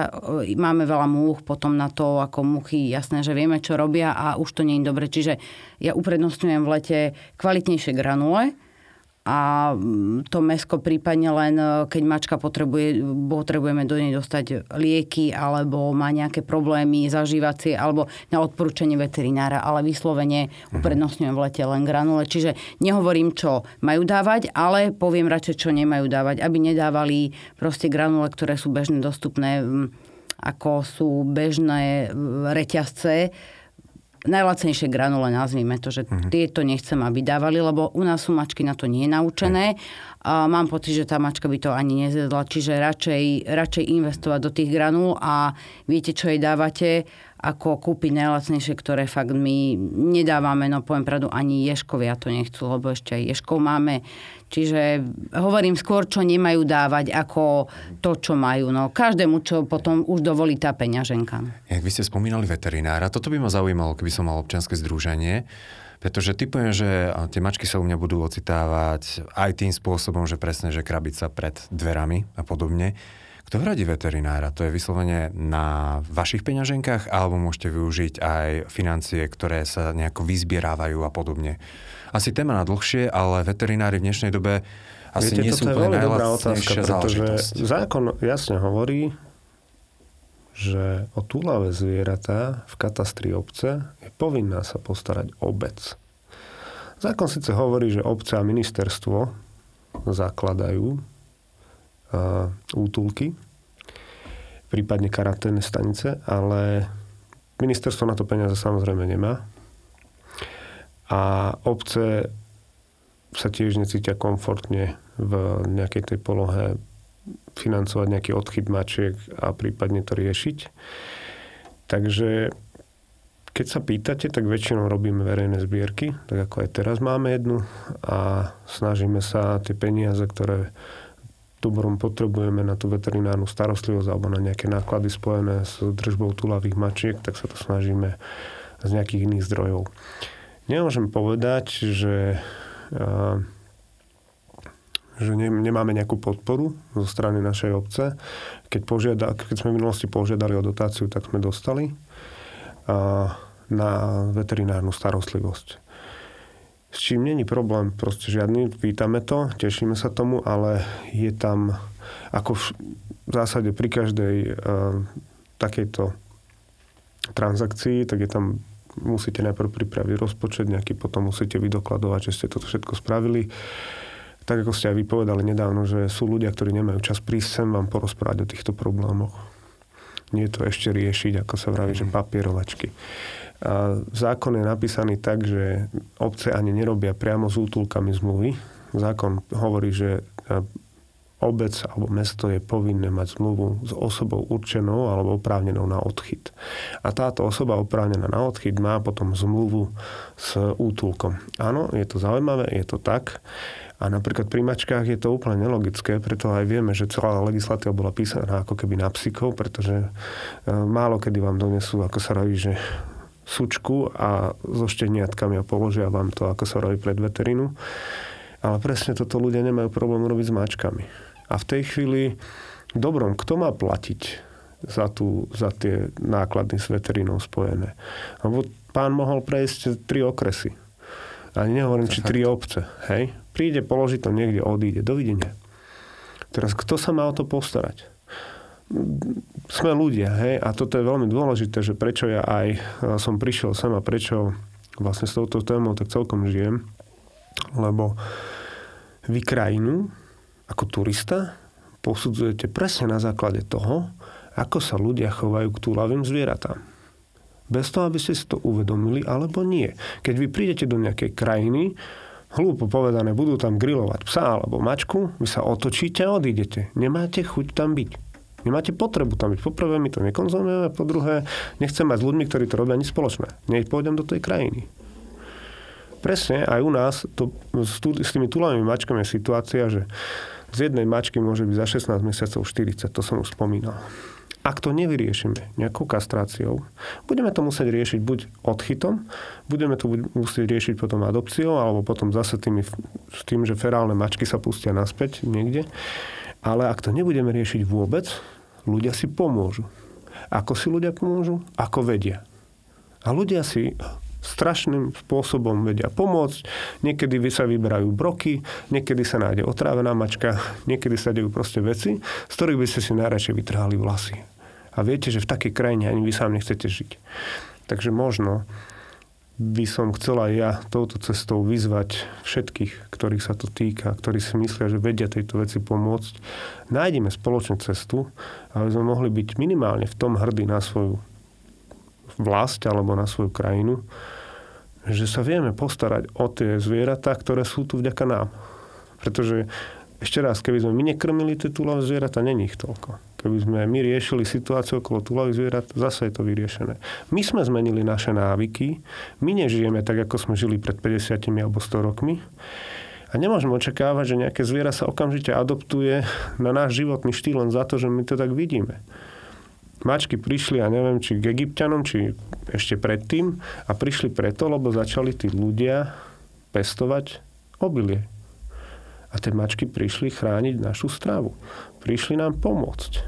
e, máme veľa múch potom na to, ako muchy, jasné, že vieme, čo robia a už to nie je dobre. Čiže ja uprednostňujem v lete kvalitnejšie granule, a mm, to mesko prípadne len, e, keď mačka potrebuje, potrebujeme do nej dostať lieky alebo má nejaké problémy zažívacie alebo na odporúčanie veterinára, ale vyslovene mhm. uprednostňujem v lete len granule. Čiže nehovorím, čo majú dávať, ale poviem radšej, čo nemajú dávať, aby nedávali proste granule, ktoré sú bežne dostupné ako sú bežné reťazce, najlacnejšie granule, nazvime to, že uh-huh. tieto nechcem, aby dávali, lebo u nás sú mačky na to nie naučené. A mám pocit, že tá mačka by to ani nezjedla, čiže radšej, radšej investovať do tých granul a viete, čo jej dávate ako kúpiť najlacnejšie, ktoré fakt my nedávame, no poviem pravdu, ani ješkovia to nechcú, lebo ešte aj ješkov máme. Čiže hovorím skôr, čo nemajú dávať, ako to, čo majú. No, každému, čo potom už dovolí tá peňaženka. Jak vy ste spomínali veterinára, toto by ma zaujímalo, keby som mal občianske združenie, pretože typujem, že tie mačky sa u mňa budú ocitávať aj tým spôsobom, že presne, že krabica pred dverami a podobne. Kto hradí veterinára? To je vyslovene na vašich peňaženkách alebo môžete využiť aj financie, ktoré sa nejako vyzbierávajú a podobne? Asi téma na dlhšie, ale veterinári v dnešnej dobe asi Viete, nie sú úplne otázka, pretože zákon jasne hovorí, že o túlavé zvieratá v katastri obce je povinná sa postarať obec. Zákon síce hovorí, že obce a ministerstvo zakladajú útulky, prípadne karanténne stanice, ale ministerstvo na to peniaze samozrejme nemá. A obce sa tiež necítia komfortne v nejakej tej polohe financovať nejaký odchyt mačiek a prípadne to riešiť. Takže keď sa pýtate, tak väčšinou robíme verejné zbierky, tak ako aj teraz máme jednu a snažíme sa tie peniaze, ktoré dobrom potrebujeme na tú veterinárnu starostlivosť alebo na nejaké náklady spojené s držbou tulavých mačiek, tak sa to snažíme z nejakých iných zdrojov. Nemôžem povedať, že, že nemáme nejakú podporu zo strany našej obce. Keď, požiada, keď sme v minulosti požiadali o dotáciu, tak sme dostali na veterinárnu starostlivosť s čím není problém, proste žiadny, vítame to, tešíme sa tomu, ale je tam ako v, zásade pri každej uh, takejto transakcii, tak je tam musíte najprv pripraviť rozpočet, nejaký potom musíte vydokladovať, že ste toto všetko spravili. Tak ako ste aj vypovedali nedávno, že sú ľudia, ktorí nemajú čas prísť sem vám porozprávať o týchto problémoch. Nie to ešte riešiť, ako sa vraví, že papierovačky. A zákon je napísaný tak, že obce ani nerobia priamo s útulkami zmluvy. Zákon hovorí, že e, obec alebo mesto je povinné mať zmluvu s osobou určenou alebo oprávnenou na odchyt. A táto osoba oprávnená na odchyt má potom zmluvu s útulkom. Áno, je to zaujímavé, je to tak. A napríklad pri mačkách je to úplne nelogické, preto aj vieme, že celá legislatíva bola písaná ako keby na psíkov, pretože e, málo kedy vám donesú, ako sa robí, že sučku a so šteniatkami a položia vám to, ako sa robí pred veterínu. Ale presne toto ľudia nemajú problém robiť s mačkami. A v tej chvíli, dobrom, kto má platiť za, tú, za tie náklady s veterínou spojené? Lebo pán mohol prejsť tri okresy. Ani nehovorím, či tri obce. Hej? Príde, položí to niekde, odíde. Dovidenia. Teraz, kto sa má o to postarať? sme ľudia, hej, a toto je veľmi dôležité, že prečo ja aj e, som prišiel sem a prečo vlastne s touto témou tak celkom žijem, lebo vy krajinu ako turista posudzujete presne na základe toho, ako sa ľudia chovajú k túlavým zvieratám. Bez toho, aby ste si to uvedomili, alebo nie. Keď vy prídete do nejakej krajiny, hlúpo povedané, budú tam grilovať psa alebo mačku, vy sa otočíte a odídete. Nemáte chuť tam byť. Nemáte potrebu tam byť. Poprvé, my to nekonzumujeme, po druhé, nechcem mať s ľuďmi, ktorí to robia, ani spoločné. Nech pôjdem do tej krajiny. Presne, aj u nás to, s, tý, s tými tulavými mačkami je situácia, že z jednej mačky môže byť za 16 mesiacov 40, to som už spomínal. Ak to nevyriešime nejakou kastráciou, budeme to musieť riešiť buď odchytom, budeme to musieť riešiť potom adopciou, alebo potom zase tými, s tým, že ferálne mačky sa pustia naspäť niekde. Ale ak to nebudeme riešiť vôbec, ľudia si pomôžu. Ako si ľudia pomôžu? Ako vedia. A ľudia si strašným spôsobom vedia pomôcť. Niekedy sa vyberajú broky, niekedy sa nájde otrávená mačka, niekedy sa dejú proste veci, z ktorých by ste si najradšej vytrhali vlasy. A viete, že v takej krajine ani vy sám nechcete žiť. Takže možno by som chcel aj ja touto cestou vyzvať všetkých, ktorých sa to týka, ktorí si myslia, že vedia tejto veci pomôcť. Nájdeme spoločnú cestu, aby sme mohli byť minimálne v tom hrdí na svoju vlast alebo na svoju krajinu, že sa vieme postarať o tie zvieratá, ktoré sú tu vďaka nám. Pretože ešte raz, keby sme my nekrmili tie túlavé zvieratá, není ich toľko. Keby sme my riešili situáciu okolo túlavých zvierat, zase je to vyriešené. My sme zmenili naše návyky, my nežijeme tak, ako sme žili pred 50 alebo 100 rokmi. A nemôžeme očakávať, že nejaké zviera sa okamžite adoptuje na náš životný štýl len za to, že my to tak vidíme mačky prišli, ja neviem, či k egyptianom, či ešte predtým a prišli preto, lebo začali tí ľudia pestovať obilie. A tie mačky prišli chrániť našu stravu. Prišli nám pomôcť.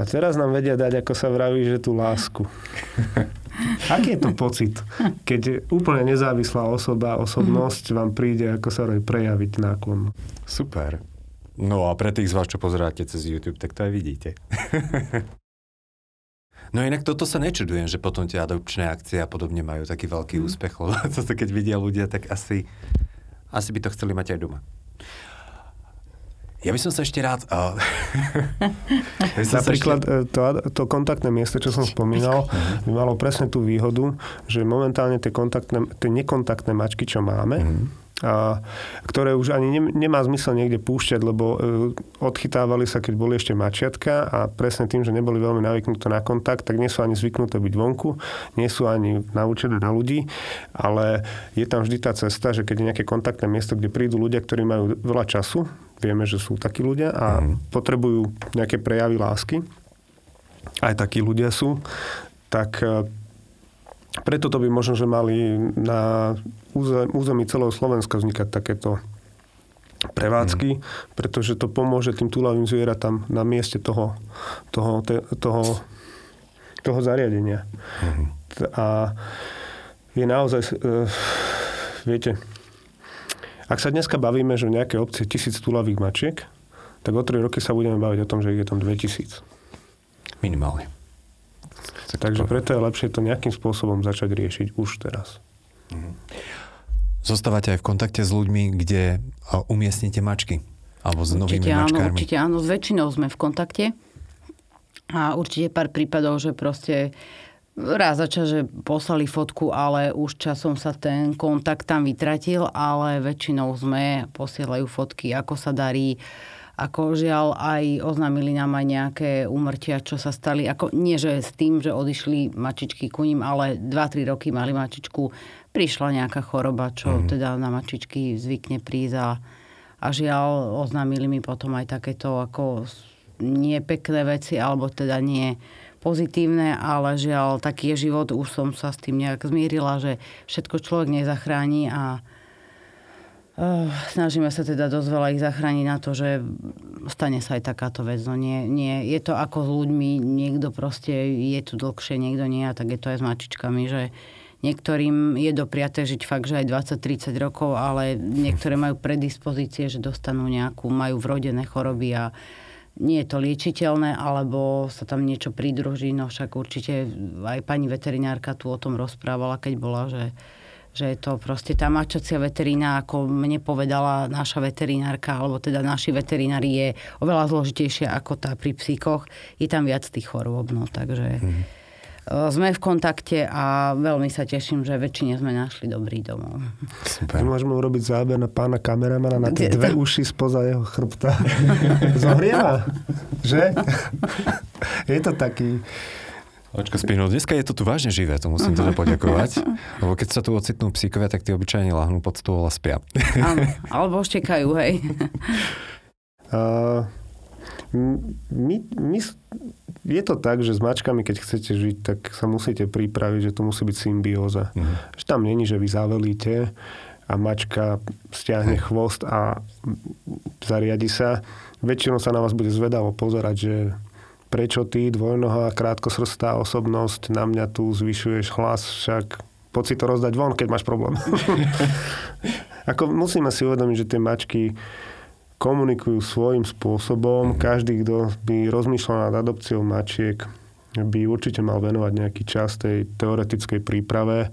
A teraz nám vedia dať, ako sa vraví, že tú lásku. Aký je to pocit, keď úplne nezávislá osoba, osobnosť vám príde, ako sa prejaviť náklon? Super. No a pre tých z vás, čo pozeráte cez YouTube, tak to aj vidíte. no inak toto sa nečudujem, že potom tie adopčné akcie a podobne majú taký veľký mm. úspech, lebo toto keď vidia ľudia, tak asi, asi by to chceli mať aj doma. Ja by som sa ešte rád... Uh, Napríklad ešte... to, to kontaktné miesto, čo som spomínal, by malo presne tú výhodu, že momentálne tie, kontaktné, tie nekontaktné mačky, čo máme, mm a, ktoré už ani ne, nemá zmysel niekde púšťať, lebo e, odchytávali sa, keď boli ešte mačiatka a presne tým, že neboli veľmi navyknuté na kontakt, tak nie sú ani zvyknuté byť vonku, nie sú ani naučené na ľudí, ale je tam vždy tá cesta, že keď je nejaké kontaktné miesto, kde prídu ľudia, ktorí majú veľa času, vieme, že sú takí ľudia a mm. potrebujú nejaké prejavy lásky, aj takí ľudia sú, tak e, preto to by možno, že mali na území celého Slovenska vznikať takéto prevádzky, mm. pretože to pomôže tým túlavým zvieratám na mieste toho, toho, te, toho, toho zariadenia. Mm. A je naozaj, uh, viete, ak sa dneska bavíme, že v nejakej obci je tisíc túlavých mačiek, tak o 3 roky sa budeme baviť o tom, že ich je tam 2000. Minimálne. Tak Takže preto je lepšie to nejakým spôsobom začať riešiť už teraz. Mhm. Zostávate aj v kontakte s ľuďmi, kde umiestnite mačky? Alebo s novými určite mačkármi? Áno, určite áno, s väčšinou sme v kontakte. A určite pár prípadov, že proste raz za čas, že poslali fotku, ale už časom sa ten kontakt tam vytratil, ale väčšinou sme, posielajú fotky, ako sa darí, ako žiaľ aj oznámili nám aj nejaké úmrtia, čo sa stali. Ako, nie, že s tým, že odišli mačičky ku ním, ale 2-3 roky mali mačičku. Prišla nejaká choroba, čo mm. teda na mačičky zvykne prísť a, a žiaľ oznámili mi potom aj takéto ako nie pekné veci, alebo teda nie pozitívne, ale žiaľ, taký je život. Už som sa s tým nejak zmierila, že všetko človek nezachráni a Uh, snažíme sa teda dosť veľa ich zachrániť na to, že stane sa aj takáto vec. No nie, nie, je to ako s ľuďmi, niekto proste je tu dlhšie, niekto nie a tak je to aj s mačičkami, že niektorým je dopriaté žiť fakt, že aj 20-30 rokov, ale niektoré majú predispozície, že dostanú nejakú, majú vrodené choroby a nie je to liečiteľné, alebo sa tam niečo pridruží, no však určite aj pani veterinárka tu o tom rozprávala, keď bola, že že je to proste tá mačacia veterína, ako mne povedala naša veterinárka, alebo teda naši veterinári je oveľa zložitejšia ako tá pri psíkoch. Je tam viac tých chorôb, no takže mm. Sme v kontakte a veľmi sa teším, že väčšine sme našli dobrý domov. Super. Môžeme urobiť záber na pána kameramana na tie dve uši spoza jeho chrbta. Zohrieva, že? je to taký Očko Spino, dneska je to tu vážne živé, to musím teda poďakovať. Lebo keď sa tu ocitnú psíkovia, tak tí obyčajne lahnú pod stôl a spia. Áno, alebo štekajú, hej. Uh, My, my, je to tak, že s mačkami, keď chcete žiť, tak sa musíte pripraviť, že to musí byť symbióza. Mm. Že tam není, že vy zavelíte a mačka stiahne chvost a zariadi sa. Väčšinou sa na vás bude zvedavo pozerať, že prečo ty, dvojnohá, krátkosrstá osobnosť, na mňa tu zvyšuješ hlas, však poď si to rozdať von, keď máš problém. Ako musíme si uvedomiť, že tie mačky komunikujú svojím spôsobom. Každý, kto by rozmýšľal nad adopciou mačiek, by určite mal venovať nejaký čas tej teoretickej príprave.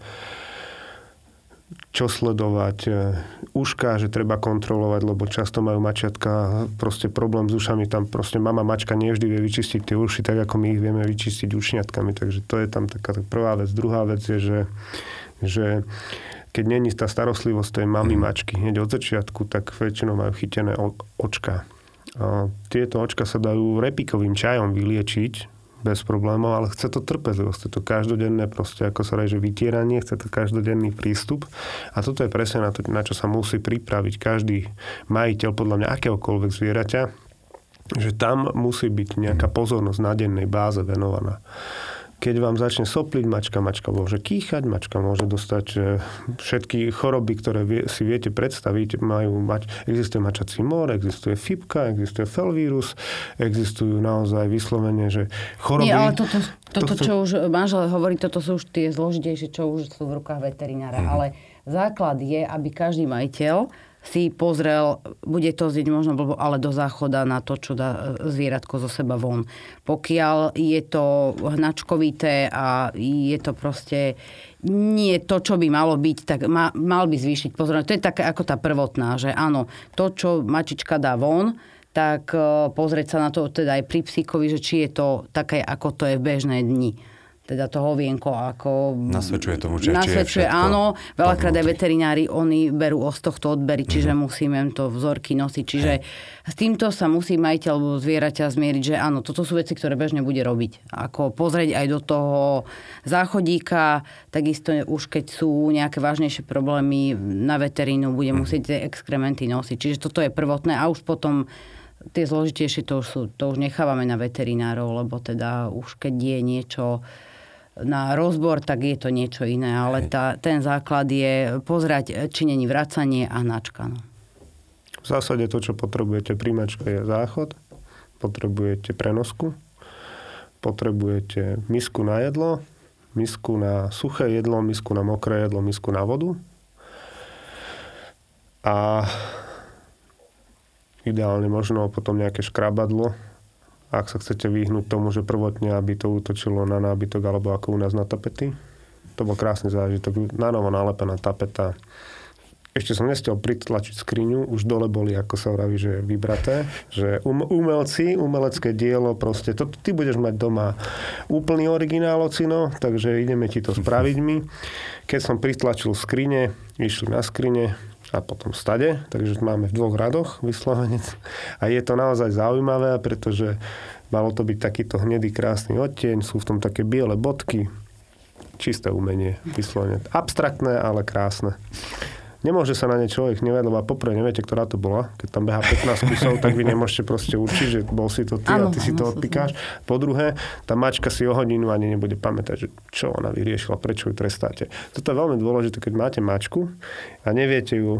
Čo sledovať, e, uška, že treba kontrolovať, lebo často majú mačiatka proste problém s ušami, tam proste mama mačka nevždy vie vyčistiť tie uši tak, ako my ich vieme vyčistiť ušňatkami, takže to je tam taká prvá vec. Druhá vec je, že, že keď není tá starostlivosť tej mamy mm. mačky hneď od začiatku, tak väčšinou majú chytené očka. A tieto očka sa dajú repikovým čajom vyliečiť, bez problémov, ale chce to trpezlivosť, chce to každodenné proste, ako sa reže, vytieranie, chce to každodenný prístup. A toto je presne na to, na čo sa musí pripraviť každý majiteľ, podľa mňa akéhokoľvek zvieraťa, že tam musí byť nejaká pozornosť na dennej báze venovaná keď vám začne sopliť mačka, mačka môže kýchať, mačka môže dostať e, všetky choroby, ktoré si viete predstaviť, majú mať, existuje mačací mor, existuje fipka, existuje felvírus, existujú naozaj vyslovene, že choroby... Nie, ale toto, toto, čo už manžel hovorí, toto sú už tie zložitejšie, čo už sú v rukách veterinára, mm-hmm. ale základ je, aby každý majiteľ si pozrel, bude to znieť možno blbo, ale do záchoda na to, čo dá e, zvieratko zo seba von. Pokiaľ je to hnačkovité a je to proste nie to, čo by malo byť, tak ma, mal by zvýšiť pozornosť. To je také ako tá prvotná, že áno, to, čo mačička dá von, tak e, pozrieť sa na to teda aj pri psíkovi, že či je to také, ako to je v bežné dni teda to hovienko ako... Nasvedčuje tomu, že Nasvedčuje, je áno. Veľakrát aj veterinári, oni berú z tohto odbery, čiže mm-hmm. musíme to vzorky nosiť. Čiže Hej. s týmto sa musí majiteľ zvieraťa zmieriť, že áno, toto sú veci, ktoré bežne bude robiť. Ako pozrieť aj do toho záchodíka, takisto už keď sú nejaké vážnejšie problémy na veterínu, bude mm-hmm. musieť tie exkrementy nosiť. Čiže toto je prvotné a už potom tie zložitejšie to už, sú, to už nechávame na veterinárov, lebo teda už keď je niečo na rozbor, tak je to niečo iné. Ale tá, ten základ je pozerať, či není vracanie a načka. No. V zásade to, čo potrebujete pri mačke je záchod, potrebujete prenosku, potrebujete misku na jedlo, misku na suché jedlo, misku na mokré jedlo, misku na vodu. A ideálne možno potom nejaké škrabadlo, ak sa chcete vyhnúť tomu, že prvotne, aby to útočilo na nábytok alebo ako u nás na tapety. To bol krásny zážitok. Na novo nalepená tapeta. Ešte som nestiel pritlačiť skriňu, už dole boli, ako sa hovorí, že vybraté. Že um, umelci, umelecké dielo, proste, to ty budeš mať doma úplný originál, ocino, takže ideme ti to spraviť my. Keď som pritlačil skrine, išli na skrine, a potom stade, takže máme v dvoch radoch vyslovene. A je to naozaj zaujímavé, pretože malo to byť takýto hnedý krásny odtieň, sú v tom také biele bodky, čisté umenie, vyslovene. Abstraktné, ale krásne. Nemôže sa na ne človek nevieť, lebo poprvé neviete, ktorá to bola. Keď tam beha 15 kusov, tak vy nemôžete proste určiť, že bol si to ty ano, a ty si to odpikáš. Po druhé, tá mačka si o hodinu ani nebude pamätať, že čo ona vyriešila, prečo ju trestáte. Toto je veľmi dôležité, keď máte mačku a neviete ju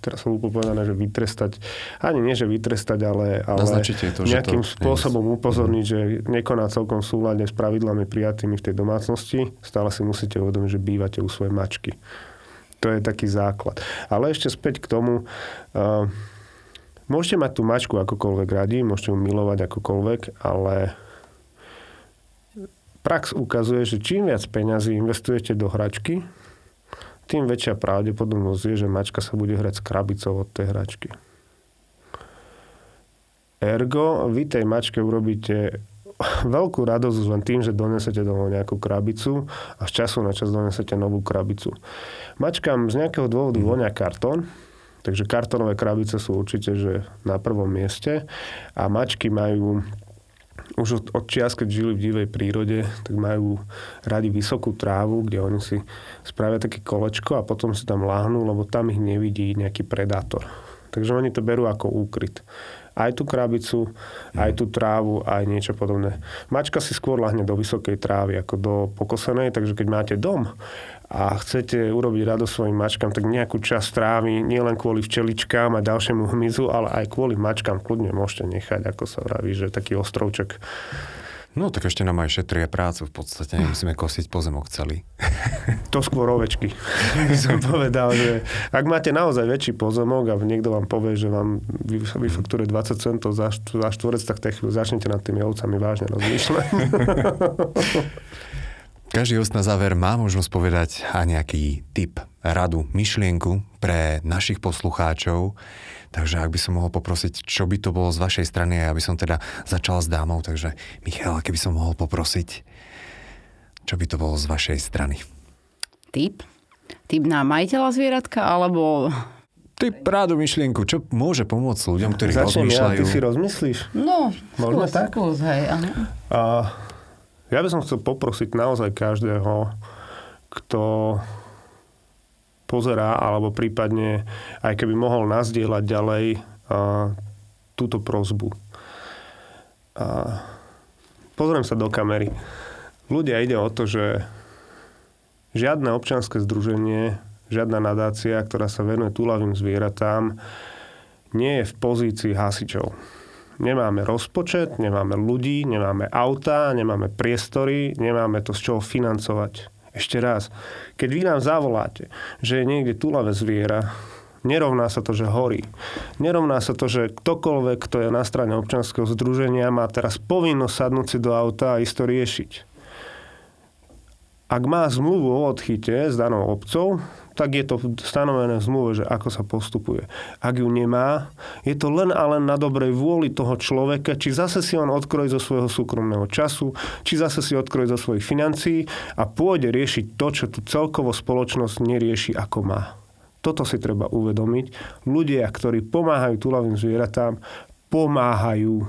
teraz som úplne povedané, že vytrestať, ani nie, že vytrestať, ale, ale to, nejakým to spôsobom upozorniť, že nekoná celkom v súlade s pravidlami prijatými v tej domácnosti, stále si musíte uvedomiť, že bývate u svojej mačky. To je taký základ. Ale ešte späť k tomu, uh, môžete mať tú mačku akokoľvek radi, môžete ju milovať akokoľvek, ale prax ukazuje, že čím viac peňazí investujete do hračky, tým väčšia pravdepodobnosť je, že mačka sa bude hrať s krabicou od tej hračky. Ergo, vy tej mačke urobíte veľkú radosť len tým, že donesete domov nejakú krabicu a z času na čas donesete novú krabicu. Mačkám z nejakého dôvodu mm. vonia kartón, takže kartónové krabice sú určite že na prvom mieste a mačky majú už od, od čias, keď žili v divej prírode, tak majú radi vysokú trávu, kde oni si spravia také kolečko a potom si tam láhnú, lebo tam ich nevidí nejaký predátor Takže oni to berú ako úkryt. Aj tú krabicu, aj tú trávu, aj niečo podobné. Mačka si skôr lahne do vysokej trávy ako do pokosenej, takže keď máte dom a chcete urobiť radosť svojim mačkám, tak nejakú časť trávy, nielen kvôli včeličkám a ďalšiemu hmyzu, ale aj kvôli mačkám kľudne môžete nechať, ako sa vraví, že taký ostrovček No tak ešte nám aj šetria prácu v podstate, nemusíme kosiť pozemok celý. To skôr ovečky. By som povedal, že ak máte naozaj väčší pozemok a niekto vám povie, že vám vyfakturuje 20 centov za, za štvorec, tak tej chvíľu začnete nad tými ovcami vážne rozmýšľať. Každý host na záver má možnosť povedať a nejaký tip, radu, myšlienku pre našich poslucháčov. Takže ak by som mohol poprosiť, čo by to bolo z vašej strany, ja by som teda začal s dámou, takže Michal, keby som mohol poprosiť, čo by to bolo z vašej strany? Typ? Typ na majiteľa zvieratka, alebo... Ty prádu myšlienku, čo môže pomôcť ľuďom, ktorí Začnem rozmýšľajú? ja, ty si rozmyslíš? No, Môžeme skús, tak? skús, hej, áno. A ja by som chcel poprosiť naozaj každého, kto pozerá, alebo prípadne aj keby mohol nazdieľať ďalej a, túto prozbu. A, pozriem sa do kamery. Ľudia ide o to, že žiadne občianske združenie, žiadna nadácia, ktorá sa venuje túlavým zvieratám, nie je v pozícii hasičov. Nemáme rozpočet, nemáme ľudí, nemáme autá, nemáme priestory, nemáme to z čoho financovať. Ešte raz, keď vy nám zavoláte, že je niekde túlavé zviera, nerovná sa to, že horí. Nerovná sa to, že ktokoľvek, kto je na strane občanského združenia, má teraz povinnosť sadnúť si do auta a ísť to riešiť. Ak má zmluvu o odchyte s danou obcov, tak je to stanovené v zmluve, že ako sa postupuje. Ak ju nemá, je to len a len na dobrej vôli toho človeka, či zase si on odkrojí zo svojho súkromného času, či zase si odkrojí zo svojich financií a pôjde riešiť to, čo tu celkovo spoločnosť nerieši ako má. Toto si treba uvedomiť. Ľudia, ktorí pomáhajú túlavým zvieratám, pomáhajú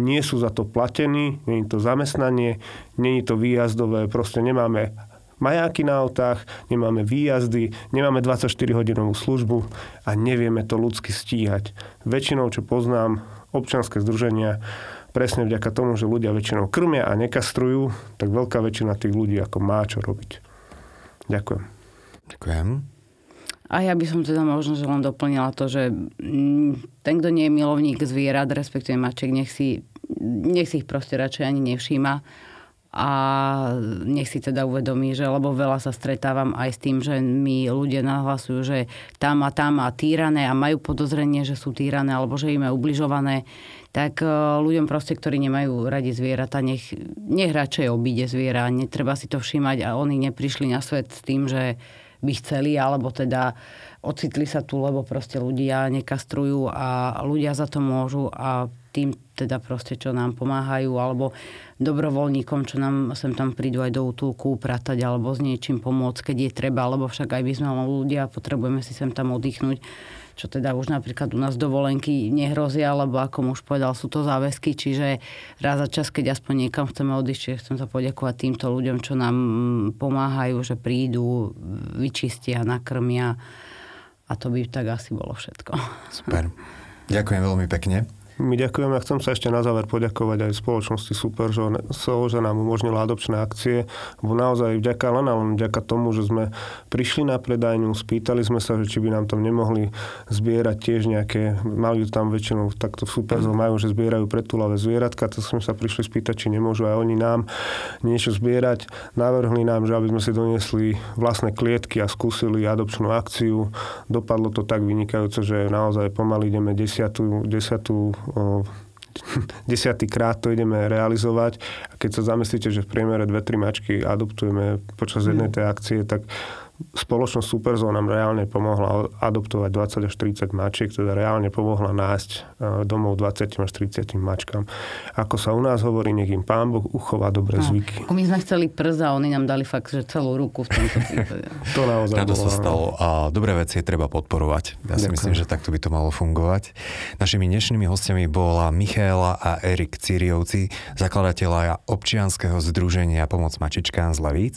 nie sú za to platení, nie je to zamestnanie, nie je to výjazdové, proste nemáme majáky na autách, nemáme výjazdy, nemáme 24-hodinovú službu a nevieme to ľudsky stíhať. Väčšinou, čo poznám, občanské združenia, presne vďaka tomu, že ľudia väčšinou krmia a nekastrujú, tak veľká väčšina tých ľudí ako má čo robiť. Ďakujem. Ďakujem. A ja by som teda možno, že len doplnila to, že mm, ten, kto nie je milovník zvierat, respektíve maček, nech si, nech si ich proste radšej ani nevšíma a nech si teda uvedomí, že lebo veľa sa stretávam aj s tým, že mi ľudia nahlasujú, že tam a tam a týrané a majú podozrenie, že sú týrané alebo že im je ubližované, tak e, ľuďom proste, ktorí nemajú radi zvieratá, nech, nech radšej obíde zviera, netreba si to všímať a oni neprišli na svet s tým, že by chceli, alebo teda ocitli sa tu, lebo proste ľudia nekastrujú a ľudia za to môžu a tým teda proste, čo nám pomáhajú, alebo dobrovoľníkom, čo nám sem tam prídu aj do útulku pratať alebo s niečím pomôcť, keď je treba, lebo však aj by sme ľudia potrebujeme si sem tam oddychnúť čo teda už napríklad u nás dovolenky nehrozia, lebo ako už povedal, sú to záväzky, čiže raz za čas, keď aspoň niekam chceme odísť, čiže chcem sa poďakovať týmto ľuďom, čo nám pomáhajú, že prídu, vyčistia, nakrmia a to by tak asi bolo všetko. Super. Ďakujem veľmi pekne. My ďakujeme a chcem sa ešte na záver poďakovať aj spoločnosti Super, že nám umožnila adopčné akcie, lebo naozaj vďaka len a len vďaka tomu, že sme prišli na predajňu, spýtali sme sa, že či by nám tam nemohli zbierať tiež nejaké, mali tam väčšinou takto Super majú, že zbierajú pretulavé zvieratka, to sme sa prišli spýtať, či nemôžu aj oni nám niečo zbierať. Navrhli nám, že aby sme si doniesli vlastné klietky a skúsili adopčnú akciu. Dopadlo to tak vynikajúco, že naozaj pomaly ideme desiatú, desiatú desiatý krát to ideme realizovať. A keď sa zamyslíte, že v priemere 2-3 mačky adoptujeme počas jednej tej akcie, tak spoločnosť Superzone nám reálne pomohla adoptovať 20 až 30 mačiek, teda reálne pomohla nájsť e, domov 20 až 30 mačkám. Ako sa u nás hovorí, nech im pán Boh uchová dobré no. zvyky. My sme chceli prza oni nám dali fakt, že celú ruku v tomto prípade. to naozaj Rado sa stalo a dobré veci je treba podporovať. Ja si Ďakujem. myslím, že takto by to malo fungovať. Našimi dnešnými hostiami bola Michála a Erik Ciriovci, zakladatelia občianského združenia Pomoc mačičkám z Lavíc.